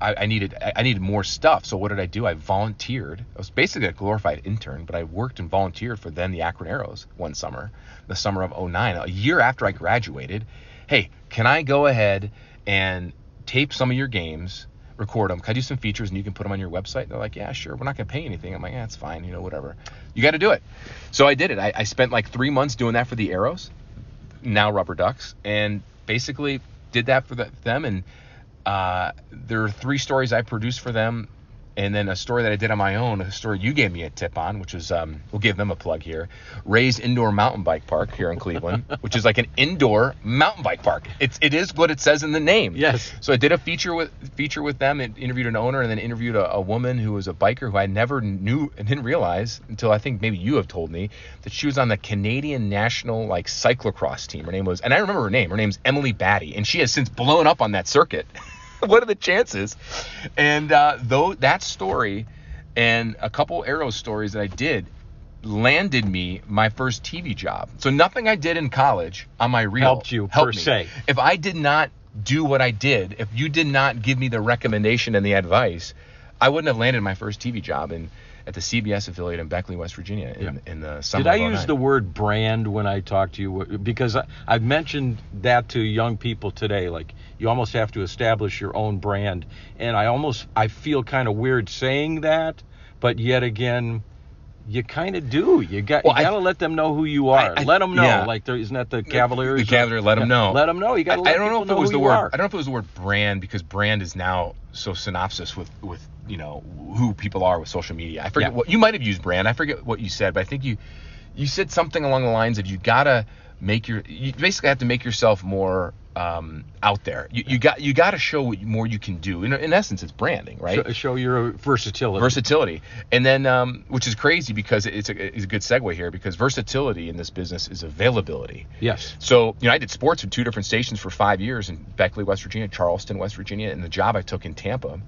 I, I needed I I needed more stuff. So what did I do? I volunteered. I was basically a glorified intern, but I worked and volunteered for then the Akron Aeros one summer, the summer of 09, a year after I graduated. Hey, can I go ahead and tape some of your games, record them? Can I do some features and you can put them on your website? They're like, yeah, sure. We're not gonna pay anything. I'm like, yeah, it's fine. You know, whatever. You got to do it. So I did it. I, I spent like three months doing that for the Aeros, now Rubber Ducks, and basically did that for the, them. And uh, there are three stories I produced for them, And then a story that I did on my own, a story you gave me a tip on, which was um, we'll give them a plug here, Ray's Indoor Mountain Bike Park here in Cleveland, which is like an indoor mountain bike park. It's it is what it says in the name. Yes. So I did a feature with feature with them and interviewed an owner and then interviewed a, a woman who was a biker who I never knew and didn't realize until I think maybe you have told me that she was on the Canadian national like cyclocross team. Her name was and I remember her name. Her name's Emily Batty, and she has since blown up on that circuit. what are the chances? And uh, though that story and a couple arrow stories that I did landed me my first TV job. So nothing I did in college on my reel Helped you, per se. If I did not do what I did, if you did not give me the recommendation and the advice, I wouldn't have landed my first TV job in at the CBS affiliate in Beckley, West Virginia, in, Yeah. in the summer. Did I use oh the word brand when I talked to you? Because I, I've mentioned that to young people today. Like you almost have to establish your own brand, and I almost I feel kind of weird saying that, but yet again, you kind of do. You got Well, you got to let them know who you are. I- I- let them know. yeah. Like there isn't that the Cavaliers. The Cavalier, Let them know. Let them know. You got to I, I don't know if it was the word. are. I don't know if it was the word brand because brand is now so synopsis with with you know who people are with social media. I forget Yeah. what you might have used brand. I forget what you said, but I think you you said something along the lines of you gotta make your you basically have to make yourself more um, out there. You, you got you got to show what more you can do. In, in essence, it's branding, right? Show, show your versatility. versatility and then um, which is crazy because it's a, it's a good segue here because versatility in this business is availability yes. so you know i did sports with two different stations for five years in beckley west virginia charleston west virginia and the job i took in tampa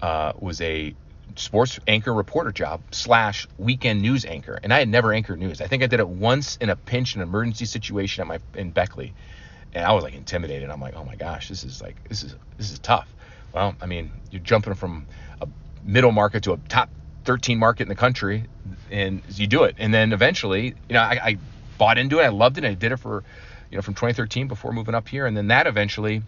uh, was a sports anchor reporter job slash weekend news anchor and i had never anchored news i think i did it once in a pinch in an emergency situation at my in beckley and i was like intimidated. I'm like oh my gosh this is like this is this is tough. Well i mean you're jumping from a middle market to a top 13 market in the country and you do it. And then eventually you know I, I bought into it. I loved it. I did it for you know from 2013 before moving up here. And then that eventually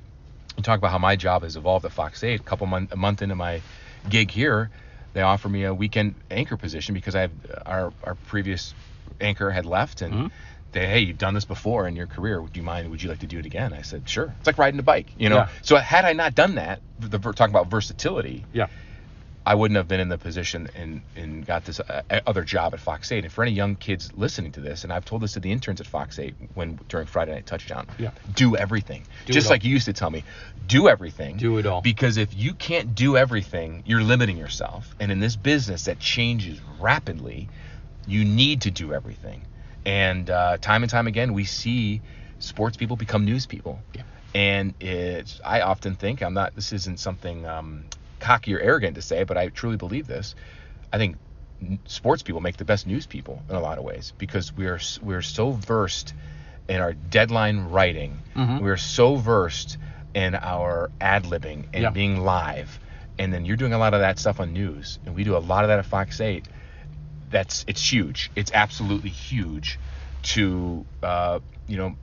you talk about how my job has evolved at fox 8 a couple month a month into my gig here they offer me a weekend anchor position because i have our our previous anchor had left and Mm-hmm. They hey you've done this before in your career would you mind would you like to do it again i said sure it's like riding a bike you know Yeah. so had i not done that the, talking about versatility Yeah. I wouldn't have been in the position and, and got this uh, other job at Fox 8. And for any young kids listening to this, and I've told this to the interns at Fox 8 when during Friday Night Touchdown, Yeah. do everything. Do Just like you used to tell me, do everything. Do it all. Because if you can't do everything, you're limiting yourself. And in this business that changes rapidly, you need to do everything. And uh, time and time again, we see sports people become news people. Yeah. And it's, I often think, I'm not, this isn't something um, cocky or arrogant to say, but I truly believe this. I think sports people make the best news people in a lot of ways because we're we're so versed in our deadline writing. Mhm. We're so versed in our ad libbing and Yeah. being live. And then you're doing a lot of that stuff on news, and we do a lot of that at Fox 8. That's it's huge. It's absolutely huge to uh, you know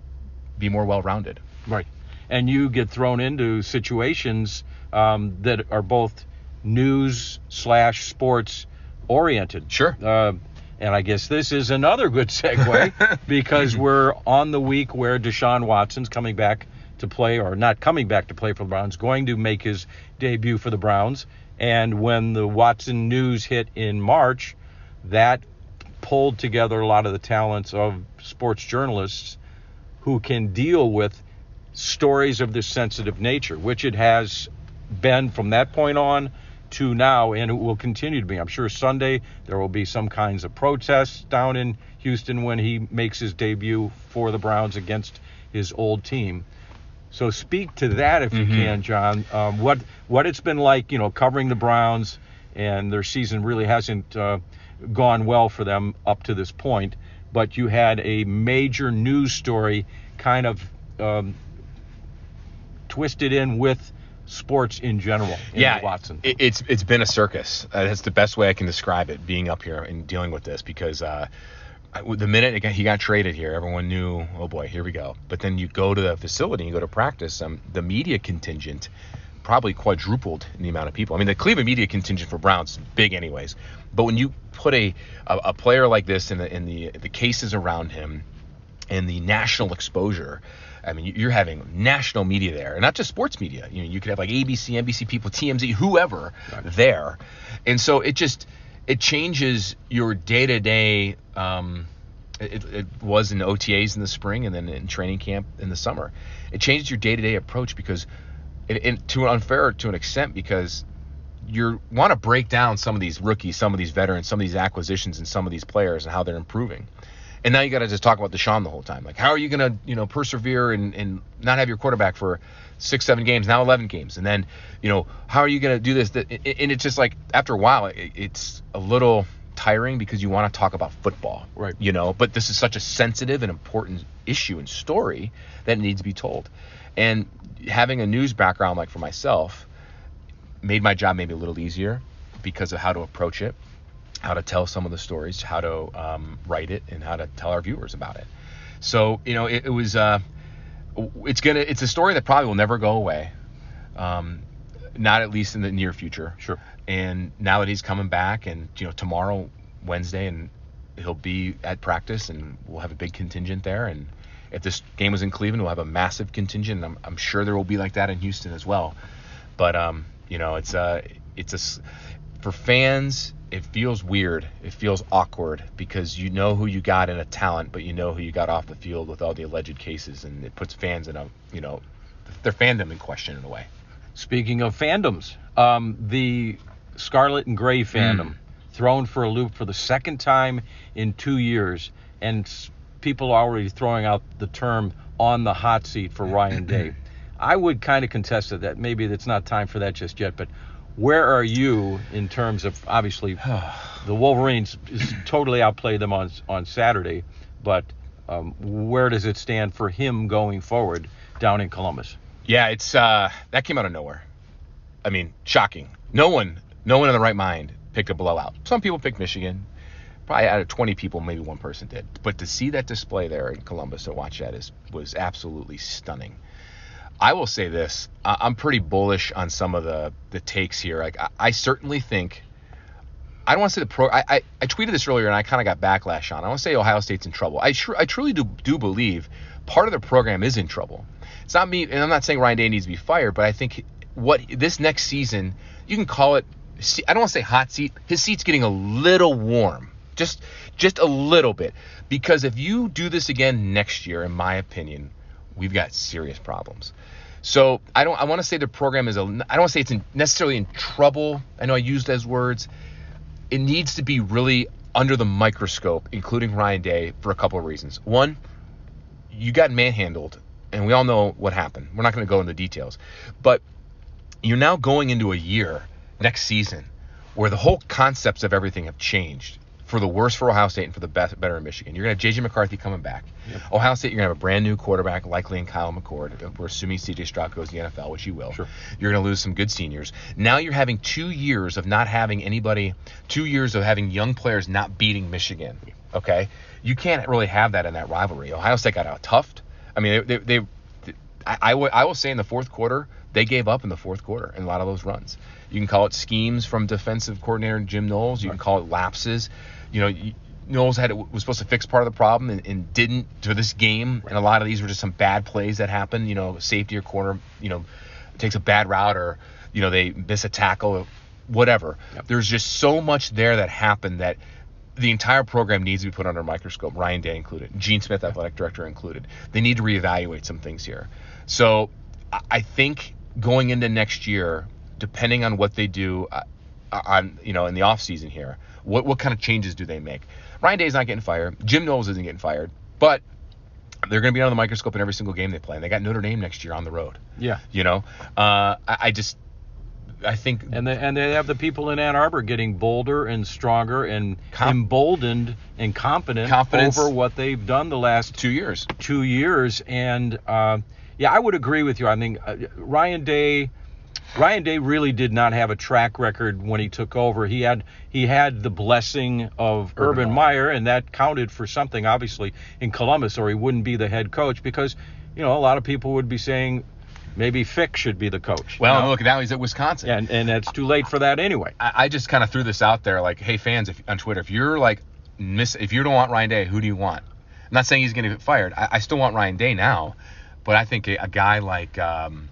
be more well-rounded. Right. And you get thrown into situations um, that are both news slash sports oriented. Sure. Uh, and I guess this is another good segue because we're on the week where Deshaun Watson's coming back to play, or not coming back to play for the Browns, going to make his debut for the Browns. And when the Watson news hit in March, that pulled together a lot of the talents of sports journalists who can deal with stories of this sensitive nature, which it has been from that point on to now, and it will continue to be. I'm sure Sunday there will be some kinds of protests down in Houston when he makes his debut for the Browns against his old team. So speak to that if you can, John. Um, what what it's been like, you know, covering the Browns, and their season really hasn't uh, gone well for them up to this point. But you had a major news story, kind of um, twisted in with sports in general. in yeah, Watson. It, it's it's been a circus. Uh, that's the best way I can describe it. Being up here and dealing with this because uh, the minute he got traded here, everyone knew, oh boy, here we go. But then you go to the facility, you go to practice. Um, the media contingent probably quadrupled in the amount of people. I mean, the Cleveland media contingent for Browns is big, anyways. But when you put a a, a player like this in the in the the cases around him and the national exposure, I mean, you're having national media there, and not just sports media. You know, you could have like ABC, NBC people, TMZ, whoever Right. there, and so it just it changes your day to day. It, it was in OTAs in the spring and then in training camp in the summer. It changes your day to day approach because, it, it, to an unfair to an extent, because you want to break down some of these rookies, some of these veterans, some of these acquisitions, and some of these players and how they're improving. And now you got to just talk about Deshaun the whole time. Like, how are you going to, you know, persevere and, and not have your quarterback for six, seven games, now 11 games? And then, you know, how are you going to do this? And it's just like, after a while, it, it's a little tiring because you want to talk about football. Right. You know, but this is such a sensitive and important issue and story that needs to be told. And having a news background like for myself made my job maybe a little easier because of how to approach it how to tell some of the stories, how to um, write it, and how to tell our viewers about it. So you know, it, it was uh, it's gonna it's a story that probably will never go away, um, not at least in the near future. Sure. And now that he's coming back, and you know, tomorrow Wednesday, and he'll be at practice, and we'll have a big contingent there, and. If this game was in Cleveland, we'll have a massive contingent. And I'm, I'm sure there will be like that in Houston as well. But um, you know, it's uh, it's a for fans, it feels weird. It feels awkward because you know who you got in a talent, but you know who you got off the field with all the alleged cases, and it puts fans in a you know their fandom in question in a way. Speaking of fandoms, um, the Scarlet and Gray fandom thrown for a loop for the second time in two years, and people are already throwing out the term on the hot seat for Ryan Day. I would kind of contest to that. Maybe it's not time for that just yet, but where are you in terms of obviously the Wolverines totally outplayed them on on Saturday, but um, where does it stand for him going forward down in Columbus? Yeah, it's uh, that came out of nowhere. I mean, shocking. No one, no one in the right mind picked a blowout. Some people picked Michigan. Probably out of 20 people, maybe one person did. But to see that display there in Columbus to watch that is was absolutely stunning. I will say this: I'm pretty bullish on some of the the takes here. Like I, I certainly think. I don't want to say the pro. I, I, I tweeted this earlier and I kind of got backlash on. I want to say Ohio State's in trouble. I tr- I truly do do believe part of the program is in trouble. It's not me, and I'm not saying Ryan Day needs to be fired, but I think what this next season, you can call it. I don't want to say hot seat. His seat's getting a little warm, just just a little bit, because if you do this again next year, in my opinion, we've got serious problems. So I don't. I want to say the program is a. I don't want to say it's in, necessarily in trouble. I know I used those words. It needs to be really under the microscope, including Ryan Day, for a couple of reasons. One, you got manhandled, and we all know what happened. We're not going to go into details, but you're now going into a year next season where the whole concepts of everything have changed for the worse for Ohio State and for the best, better in Michigan. You're going to have JJ McCarthy coming back. Ohio State, you're going to have a brand new quarterback, likely in Kyle McCord. We're assuming CJ Stroud goes to the NFL, which he will. Sure. You're going to lose some good seniors. Now you're having two years of not having anybody, two years of having young players not beating Michigan. Okay, you can't really have that in that rivalry. Ohio State got out toughed. I mean, they, they, they I, I, will, I will say in the fourth quarter, they gave up in the fourth quarter in a lot of those runs. You can call it schemes from defensive coordinator Jim Knowles. You can call it lapses. You know, Knowles had was supposed to fix part of the problem and, and didn't for this game. And a lot of these were just some bad plays that happened. You know, safety or corner, you know, takes a bad route or you know they miss a tackle, or whatever. There's just so much there that happened that the entire program needs to be put under a microscope, Ryan Day included, Gene Smith, athletic director included. They need to reevaluate some things here. So I- think going into next year, depending on what they do uh, on you know in the off season here, what what kind of changes do they make? Ryan Day's not getting fired. Jim Knowles isn't getting fired, but they're going to be under the microscope in every single game they play. And they got Notre Dame next year on the road. Yeah. You know, uh, I, I just I think And they, and they have the people in Ann Arbor getting bolder and stronger and Com- emboldened and competent Confidence. over what they've done the last two years. two years. And uh, yeah, I would agree with you. I mean, uh, Ryan Day, Ryan Day really did not have a track record when he took over. He had he had the blessing of Urban, Meyer, and that counted for something, obviously, in Columbus, or he wouldn't be the head coach because you know a lot of people would be saying maybe Fick should be the coach. Well, know? look, now he's at Wisconsin. and and it's too late for that anyway. I, I just kind of threw this out there, like, hey, fans, if on Twitter, if you're like, miss, if you don't want Ryan Day, who do you want? I'm not saying he's going to get fired. I, I still want Ryan Day now, But I think a, a guy like um,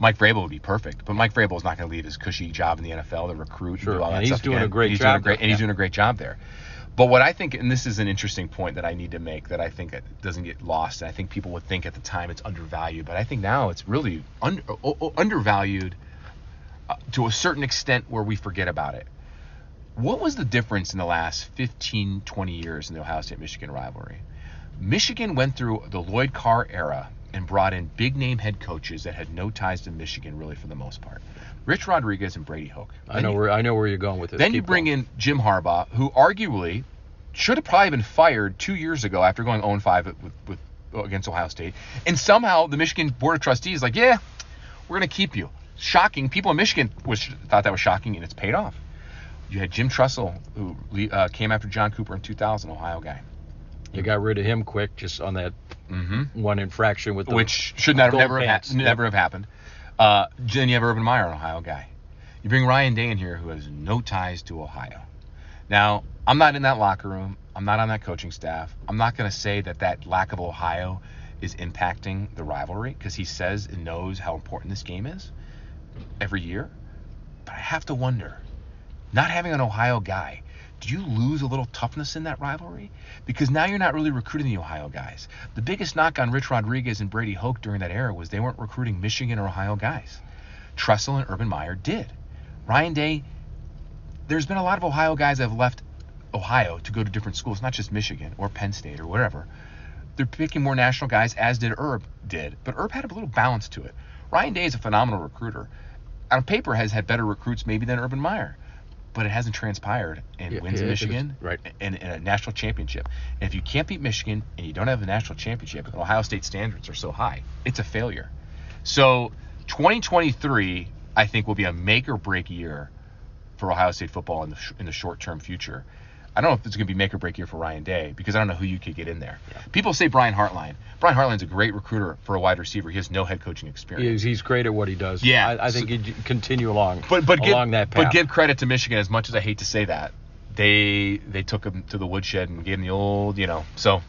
Mike Vrabel would be perfect. But Mike Vrabel is not going to leave his cushy job in the NFL to recruit Sure, and do all and that he's stuff doing a again. great he's job Doing a great, there, and he's doing a great job there. But what I think, and this is an interesting point that I need to make that I think it doesn't get lost, and I think people would think at the time it's undervalued, but I think now it's really o- undervalued uh, to a certain extent where we forget about it. What was the difference in the last 15, 20 years in the Ohio State Michigan rivalry? Michigan went through the Lloyd Carr era and brought in big name head coaches that had no ties to Michigan, really, for the most part. Rich Rodriguez and Brady Hoke. I know you- where I know where you're going with this. then you bring going. in Jim Harbaugh, who arguably should have probably been fired two years ago after going 0-5 with, with against Ohio State, and somehow the Michigan Board of Trustees is like, yeah, we're gonna keep you. Shocking. People in Michigan was thought that was shocking, and it's paid off. You had Jim Tressel, who uh, came after John Cooper in 2000, Ohio guy, you got rid of him quick just on that mm-hmm. one infraction with the which should not, never have, ha- never have happened. Uh, then you have Urban Meyer, an Ohio guy. You bring Ryan Day in here, who has no ties to Ohio. Now, I'm not in that locker room. I'm not on that coaching staff. I'm not going to say that that lack of Ohio is impacting the rivalry because he says and knows how important this game is every year. But I have to wonder, not having an Ohio guy, do you lose a little toughness in that rivalry? Because now you're not really recruiting the Ohio guys. The biggest knock on Rich Rodriguez and Brady Hoke during that era was they weren't recruiting Michigan or Ohio guys. Tressel and Urban Meyer did. Ryan Day, there's been a lot of Ohio guys that have left Ohio to go to different schools, not just Michigan or Penn State or whatever. They're picking more national guys, as did Herb did. But Herb had a little balance to it. Ryan Day is a phenomenal recruiter. On paper, has had better recruits maybe than Urban Meyer, but it hasn't transpired in Yeah, wins yeah, in. Michigan Right. and, and a national championship. And if you can't beat Michigan and you don't have a national championship, and Ohio State standards are so high, it's a failure. So 2023, I think, will be a make or break year for Ohio State football in the sh- in the short term future. I don't know if it's going to be make or break year for Ryan Day because I don't know who you could get in there. People say Brian Hartline. Brian Hartline's a great recruiter for a wide receiver. He has no head coaching experience. He's, he's great at what he does. Yeah, I, I think so- he'd continue along but but give, along that path. but give credit to Michigan as much as I hate to say that. They they took him to the woodshed and gave him the old, you know. So uh,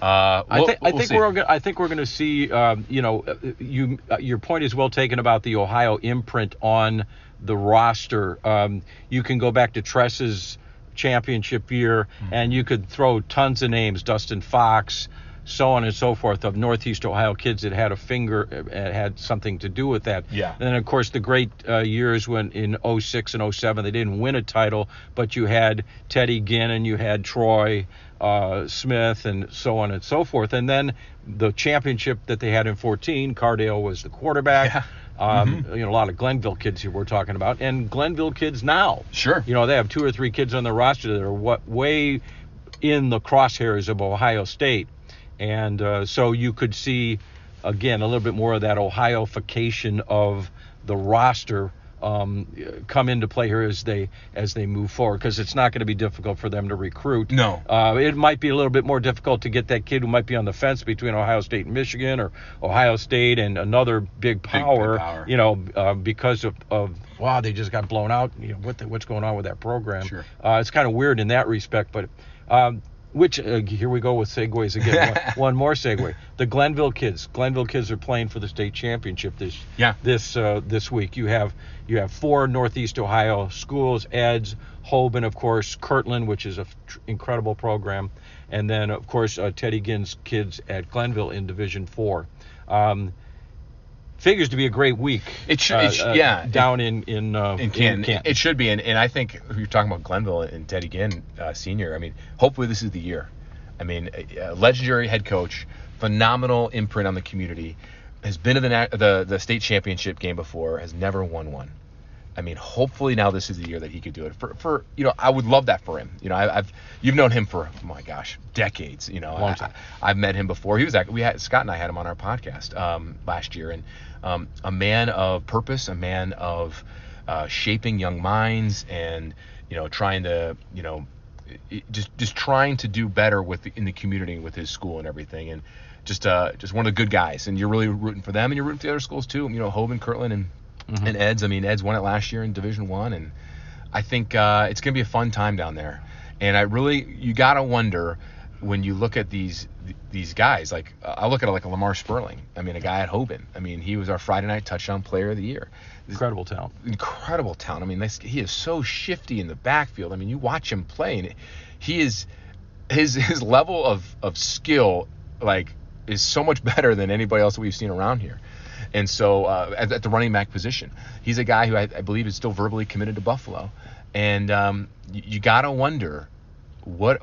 I, we'll- think I we'll think see. we're gonna, I think we're going to see. Um, you know, uh, you uh, your point is well taken about the Ohio imprint on the roster. Um, you can go back to Tress's championship year, Mm-hmm. and you could throw tons of names: Dustin Fox, so on and so forth, of Northeast Ohio kids that had a finger, uh, had something to do with that. Yeah. And then of course the great uh, years when in 06 and 07 they didn't win a title, but you had Teddy Ginn and you had Troy uh, Smith and so on and so forth. And then the championship that they had in 14, Cardale was the quarterback. Yeah. Um, You know, a lot of Glenville kids here we're talking about, and Glenville kids now. Sure. You know, they have two or three kids on their roster that are what way in the crosshairs of Ohio State, and uh, so you could see again a little bit more of that Ohioification of the roster um, come into play here as they as they move forward because it's not going to be difficult for them to recruit. No. Uh, it might be a little bit more difficult to get that kid who might be on the fence between Ohio State and Michigan or Ohio State and another big power. power. You know, uh, because of, of wow, they just got blown out. You know what the, what's going on with that program? Sure. Uh, it's kind of weird in that respect, but. Um, which uh, here we go with segues again. one, one more segue. The Glenville kids. Glenville kids are playing for the state championship this Yeah. this uh, this week. You have you have four Northeast Ohio schools: Eds, Hoban, of course, Kirtland, which is an tr- incredible program, and then of course uh, Teddy Ginn's kids at Glenville in Division Four. Um, figures to be a great week. It should- it sh- yeah. down in in uh, in Canton. Canton. It should be, and, and I think you're talking about Glenville and Teddy Ginn, uh, senior. I mean, hopefully this is the year. I mean, a, a legendary head coach, phenomenal imprint on the community, has been to the the the state championship game before, has never won one. I mean, hopefully now this is the year that he could do it. For, for you know, I would love that for him. You know, I, I've you've known him for oh my gosh decades. You know, Long time. I, have met him before. He was act- we had Scott and I had him on our podcast um, last year, and um, a man of purpose, a man of uh, shaping young minds, and you know, trying to you know, just just trying to do better with the, in the community with his school and everything, and just uh, just one of the good guys. And you're really rooting for them, and you're rooting for the other schools too. You know, Hoban, Kirtland, and and Eds. I mean, Eds won it last year in Division One, and I think uh, it's gonna be a fun time down there. And I really, you gotta wonder when you look at these these guys, like uh, I look at it like a Lamar Sperling. I mean, a guy at Hoban. I mean, he was our Friday night touchdown player of the year. Incredible talent. Incredible talent. I mean, this, he is so shifty in the backfield. I mean, you watch him play, and he is his his level of of skill like is so much better than anybody else that we've seen around here. And so uh, at, at, the running back position, he's a guy who I, I, believe is still verbally committed to Buffalo. And um, you, you gotta wonder what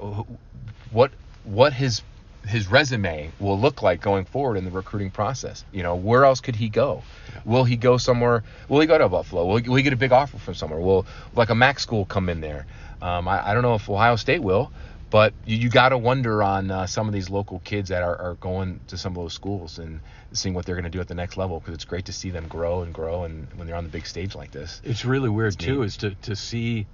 what what his his resume will look like going forward in the recruiting process. You know, where else could he go? Will he go somewhere? Will he go to Buffalo? Will he, will he get a big offer from somewhere? Will like a Mac school come in there? Um, I, I, don't know if Ohio State will, but you, you got to wonder on uh, some of these local kids that are, are, going to some of those schools and seeing what they're going to do at the next level because it's great to see them grow and grow and when they're on the big stage like this. It's really weird it's too, neat. is to, to see,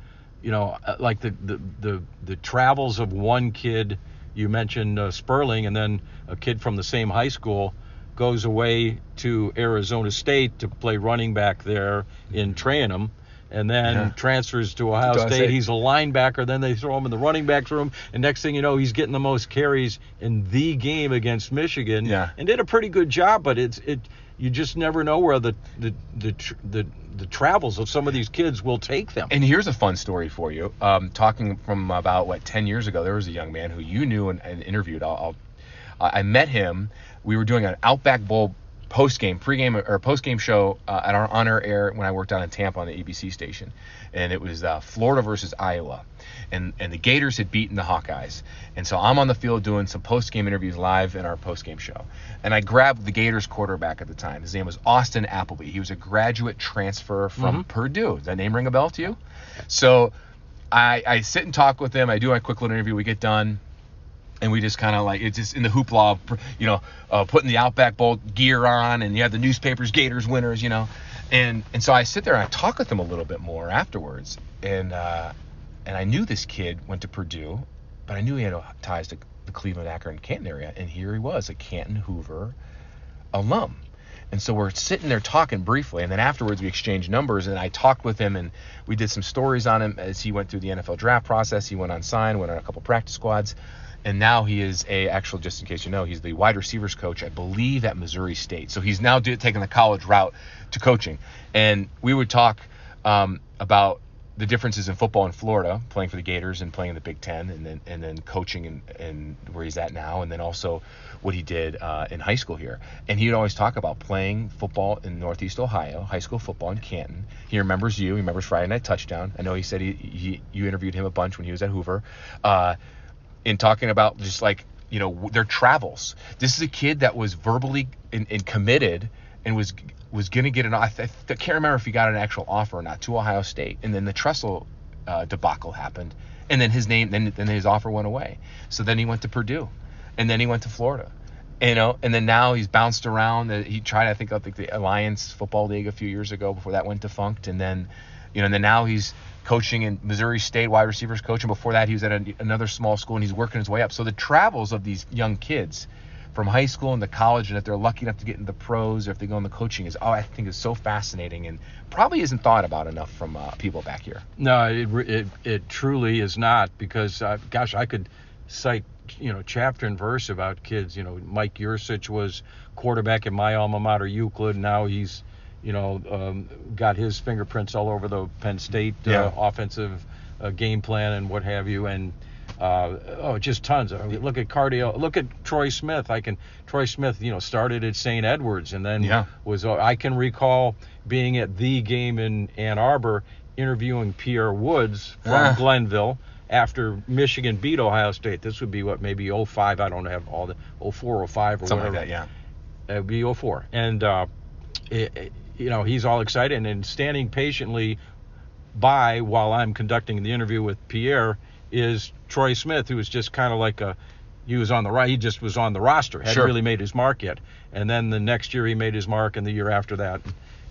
you know, uh, like the, the the the travels of one kid. You mentioned uh, Sperling, and then a kid from the same high school goes away to Arizona State to play running back there in Trayanum and then yeah. transfers to Ohio State. State. He's a linebacker. Then they throw him in the running backs room, and next thing you know, he's getting the most carries in the game against Michigan. Yeah. and did a pretty good job. But it's it you just never know where the the the the, the travels of some of these kids will take them. And here's a fun story for you. Um, talking from about what 10 years ago, there was a young man who you knew and, and interviewed. I'll, I'll, I met him. We were doing an Outback Bowl post game, pre game or post game show uh, at our on air when I worked out in Tampa on the ABC station, and it was uh, Florida versus Iowa, and and the Gators had beaten the Hawkeyes, and so I'm on the field doing some post game interviews live in our post game show, and I grabbed the Gators quarterback at the time. His name was Austin Appleby. He was a graduate transfer from mm-hmm. Purdue. Does that name ring a bell to you? So. I, I sit and talk with him. I do my quick little interview. We get done and we just kind of like it's just in the hoopla of you know uh, putting the Outback Bowl gear on, and you have the newspapers, Gators winners, you know, and and so I sit there and I talk with them a little bit more afterwards, and uh, and I knew this kid went to Purdue, but I knew he had ties to the Cleveland, Akron, Canton area, and here he was, a Canton Hoover alum. And so we're sitting there talking briefly, and then afterwards we exchanged numbers, and I talked with him, and we did some stories on him as he went through the NFL draft process. He went on sign, went on a couple practice squads, and now he is a actual just in case you know he's the wide receivers coach i believe at missouri state so he's now do, taking the college route to coaching and we would talk um, about the differences in football in Florida, playing for the Gators and playing in the Big Ten, and then and then coaching and and where he's at now, and then also what he did uh, in high school here. And he'd always talk about playing football in Northeast Ohio, high school football in Canton. He remembers you. He remembers Friday Night Touchdown. I know he said he, he you interviewed him a bunch when he was at Hoover. Uh, in talking about just like you know their travels. This is a kid that was verbally and, committed and was was going to get an. I, th- I, can't remember if he got an actual offer or not to Ohio State, and then the Tressel uh, debacle happened, and then his name then then his offer went away. So then he went to Purdue, and then he went to Florida. You know, and then now he's bounced around. He tried, I think, I think the Alliance Football League a few years ago before that went defunct, and then, you know, and then now he's coaching in Missouri State, wide receivers coach, and before that he was at a, another small school and he's working his way up. So the travels of these young kids from high school and into college, and if they're lucky enough to get into the pros or if they go into coaching, is oh I think is so fascinating and probably isn't thought about enough from uh, people back here. No, it, it it truly is not because uh, gosh, I could cite you know chapter and verse about kids. You know, Mike Yurcich was quarterback in my alma mater, Euclid. Now he's you know, um, got his fingerprints all over the Penn State uh, yeah. offensive uh, game plan and what have you, and uh, oh, just tons. I mean, look at Cardale. Look at Troy Smith. I can. Troy Smith, you know, started at St. Edwards and then yeah. was. Uh, I can recall being at the game in Ann Arbor, interviewing Pierre Woods from ah. Glenville after Michigan beat Ohio State. This would be what maybe 05. I don't have all the 04, 05 or Something whatever. Like that, yeah. It'd be 04. And uh, it, you know, he's all excited and standing patiently by while I'm conducting the interview with Pierre is Troy Smith, who was just kind of like a he was on the right. He just was on the roster, hadn't sure. really made his mark yet. And then the next year he made his mark, and the year after that,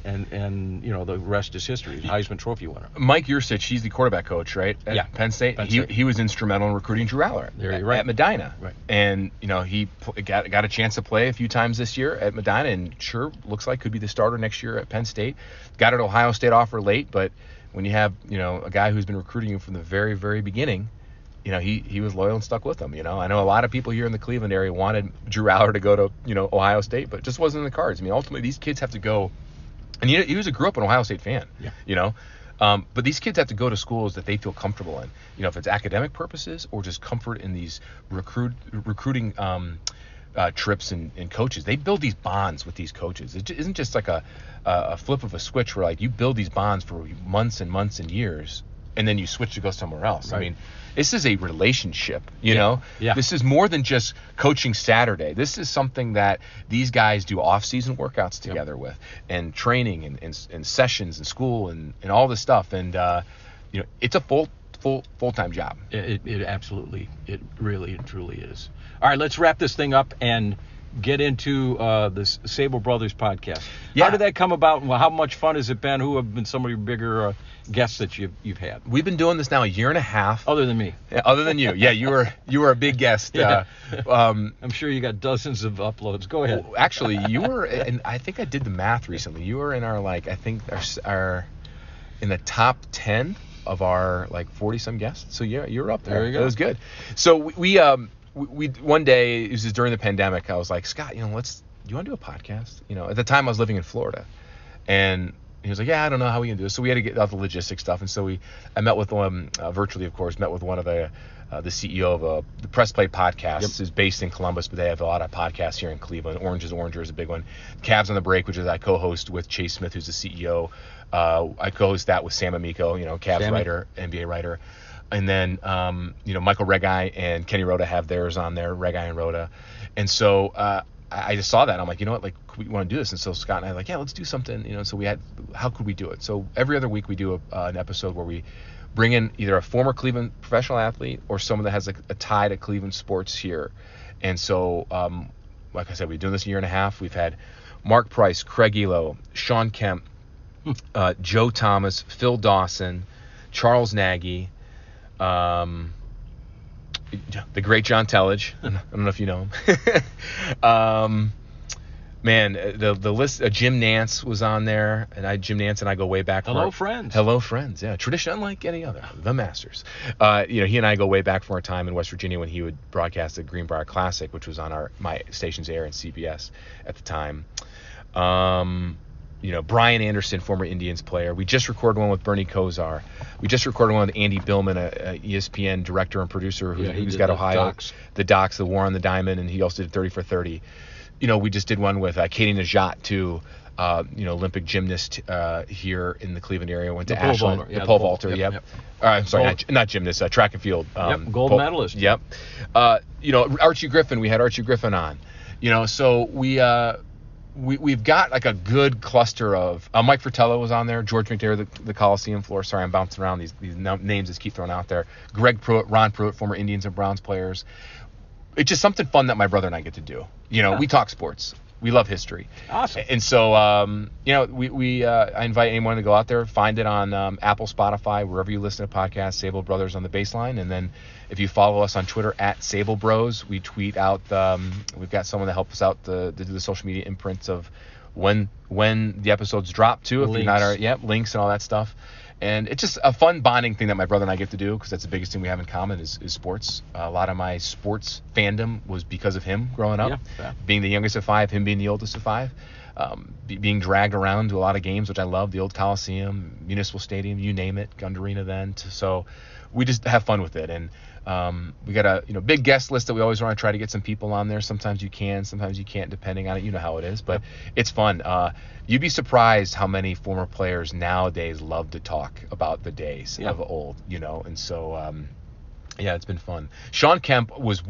and and you know the rest is history. Heisman Trophy winner. Mike Yurcich, he's the quarterback coach, right? At yeah. Penn State. Penn State. He, he was instrumental in recruiting Drew Allar. There at, you're right. At Medina. Right. And you know he got got a chance to play a few times this year at Medina, and sure looks like could be the starter next year at Penn State. Got an Ohio State offer late, but when you have you know a guy who's been recruiting you from the very very beginning you know, he he was loyal and stuck with them. You know, I know a lot of people here in the Cleveland area wanted Drew Allar to go to you know Ohio State, but just wasn't in the cards. I mean, ultimately these kids have to go, and he, he was a grew up an Ohio State fan. Yeah. You know. Um, but these kids have to go to schools that they feel comfortable in, you know, if it's academic purposes or just comfort in these recruit recruiting um, uh, trips and, and coaches. They build these bonds with these coaches. It isn't just like a, a flip of a switch where like you build these bonds for months and months and years, and then you switch to go somewhere else. I mean, this is a relationship. You Yeah. know, Yeah. this is more than just coaching Saturday. This is something that these guys do off-season workouts together with, and training and, and, and sessions and school and, and all this stuff. And uh, you know, it's a full full full time job. It, it absolutely, it really and truly is. All right, let's wrap this thing up and get into uh, this Sabol Brothers podcast. Yeah. How did that come about? And how much fun has it been? Who have been some of your bigger uh, guests that you've you've had, We've been doing this now a year and a half. other than me? Yeah, Other than you, yeah, you were you were a big guest. Uh, um, I'm sure you got dozens of uploads. Go ahead. actually, you were, and I think I did the math recently. You were in our like, I think our, our in the top ten of our like forty some guests. So yeah, you're up there. There you go. It was good. So we, we um we, we one day it was just during the pandemic. I was like Scott, you know, let's you want to do a podcast? You know, at the time I was living in Florida, and he was like, yeah, I don't know how we can do this. So we had to get out the logistics stuff, and so we I met with um uh, virtually, of course, met with one of the uh, the CEO of uh, the Press Play podcast. Yep. is based in Columbus, but they have a lot of podcasts here in Cleveland. Orange is Oranger is a big one. Cavs on the Break, which is I co-host with Chase Smith, who's the CEO. Uh, I co-host that with Sam Amico, you know, Cavs Sammy. writer, NBA writer. And then, um, you know, Michael Reghi and Kenny Roda have theirs on there, Reghi and Roda. And so uh, I just saw that. And I'm like, you know what, like, we want to do this. And so Scott and I like, yeah, let's do something. You know, so we had, how could we do it? So every other week we do a, uh, an episode where we bring in either a former Cleveland professional athlete or someone that has a, a tie to Cleveland sports here. And so, um, like I said, we've been doing this a year and a half. We've had Mark Price, Craig Ehlo, Sean Kemp, uh, Joe Thomas, Phil Dawson, Charles Nagy, um, the great John Telich. I don't know if you know him. um, man, the the list. Uh, Jim Nantz was on there, and I Jim Nantz and I go way back. Hello, for- friends. Hello, friends. Yeah, tradition unlike any other. The Masters. Uh, you know, he and I go way back from our time in West Virginia when he would broadcast the Greenbrier Classic, which was on our my station's air and CBS at the time. Um, you know, Brian Anderson, former Indians player. We just recorded one with Bernie Kosar. We just recorded one with Andy Billman, a, a ESPN director and producer who, Yeah, who's got the Ohio, docs. the docs, the War on the Diamond, and he also did 30 for 30. You know, we just did one with uh, Katie Nageotte too. Uh, you know, Olympic gymnast uh, here in the Cleveland area. Went The to pole Ashland, vaulter. Yeah, the pole vaulter. yep, Yep. yep. Uh, I'm sorry, not, not gymnast, uh, track and field. Um, Yep, gold pole- medalist. Yep. Uh, you know, Archie Griffin. We had Archie Griffin on. You know, so we uh, we we've got like a good cluster of. Uh, Mike Fratello was on there. George McNair, the, the Coliseum floor. Sorry, I'm bouncing around these these names just keep throwing out there. Greg Pruitt, Ron Pruitt, former Indians and Browns players. It's just something fun that my brother and I get to do. You know, Yeah. we talk sports. We love history. Awesome. And so, um, you know, we, we uh, I invite anyone to go out there, find it on um, Apple, Spotify, wherever you listen to podcasts, Sabol Brothers on the baseline. And then if you follow us on Twitter at Sabol Bros, we tweet out, um, we've got someone that helps us out to, to do the social media imprints of when when the episodes drop too. If you're not, Links. our, yeah, links and all that stuff. And it's just a fun bonding thing that my brother and I get to do because that's the biggest thing we have in common is, is sports. a lot of my sports fandom was because of him growing up Yeah, yeah. being the youngest of five, him being the oldest of five, um, be, being dragged around to a lot of games, which I love, the old Coliseum, Municipal Stadium, you name it, Gund Arena then. So we just have fun with it. And um, we got a you know big guest list that we always want to try to get some people on there. Sometimes you can, sometimes you can't, depending on it. You know how it is, but it's fun. Uh, you'd be surprised how many former players nowadays love to talk about the days Yeah. of old, you know. And so um, yeah, it's been fun. Sean Kemp was,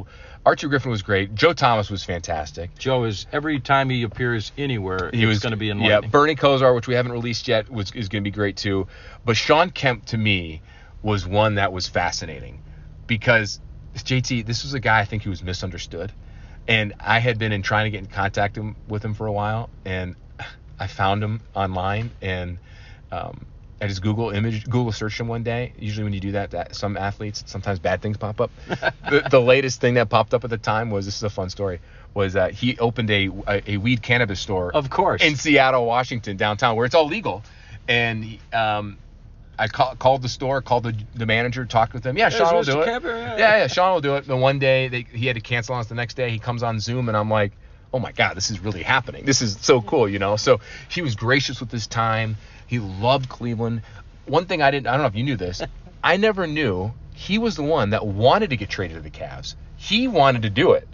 Archie Griffin was great. Joe Thomas was fantastic. Joe is every time he appears anywhere, He was going to be in. Love. Yeah. Bernie Kosar, which we haven't released yet, was is going to be great too. But Sean Kemp to me was one that was fascinating because JT, this was a guy I think who was misunderstood, and I had been in trying to get in contact him, with him for a while, and I found him online and. Um, I just Google image Google searched him one day. Usually when you do that, that some athletes sometimes bad things pop up. the, the latest thing that popped up at the time was this is a fun story was that he opened a a, a weed cannabis store Of course. in Seattle, Washington, downtown, where it's all legal. And um, I call, called the store, called the, the manager, talked with him. Yeah, There's Sean will Mr. do it. Kemp, yeah. yeah, yeah. Sean will do it. But one day they, he had to cancel on us the next day. He comes on Zoom, and I'm like, oh my god, this is really happening. This is so cool, you know. So he was gracious with his time. He loved Cleveland. One thing I didn't, I don't know if you knew this. I never knew he was the one that wanted to get traded to the Cavs. He wanted to do it.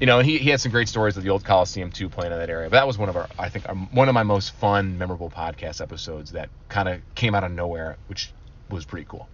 You know, and he, he had some great stories of the old Coliseum too, playing in that area. But that was one of our, I think, our, one of my most fun, memorable podcast episodes that kind of came out of nowhere, which was pretty cool.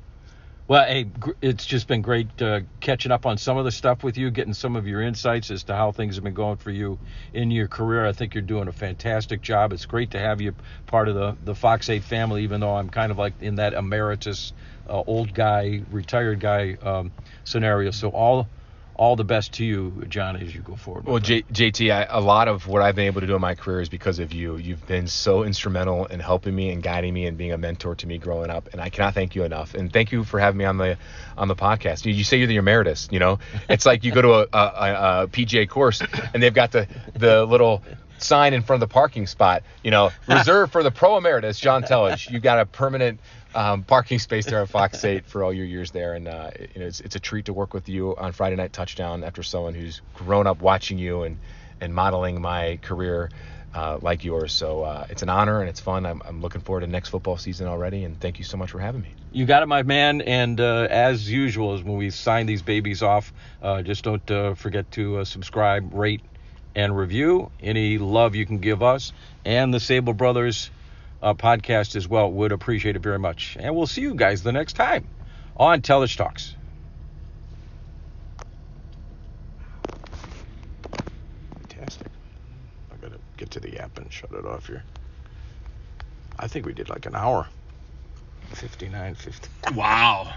Well, hey, it's just been great uh, catching up on some of the stuff with you, getting some of your insights as to how things have been going for you in your career. I think you're doing a fantastic job. It's great to have you part of the, the Fox 8 family, even though I'm kind of like in that emeritus uh, old guy, retired guy um, scenario. So all all the best to you, John, as you go forward. Well. J- JT, I, a lot of what I've been able to do in my career is because of you. You've been so instrumental in helping me and guiding me and being a mentor to me growing up, and I cannot thank you enough. And thank you for having me on the on the podcast. You, you say you're the emeritus. You know, it's like you go to a, a, a, PGA course and they've got the the little sign in front of the parking spot. You know, reserved for the pro emeritus, John Telich. You've got a permanent um, parking space there at Fox 8 for all your years there, and uh, it's, it's a treat to work with you on Friday Night Touchdown after someone who's grown up watching you and and modeling my career uh, like yours. So uh, it's an honor and it's fun. I'm, I'm looking forward to next football season already, and thank you so much for having me. You got it, my man. And uh, as usual, when we sign these babies off, uh, just don't uh, forget to uh, subscribe, rate, and review. Any love you can give us and the Sabol Brothers uh, podcast as well would appreciate it very much. And we'll see you guys the next time on Telich Talks. Fantastic. I gotta get to the app and shut it off here. I think we did like an hour. 59, 50. Wow.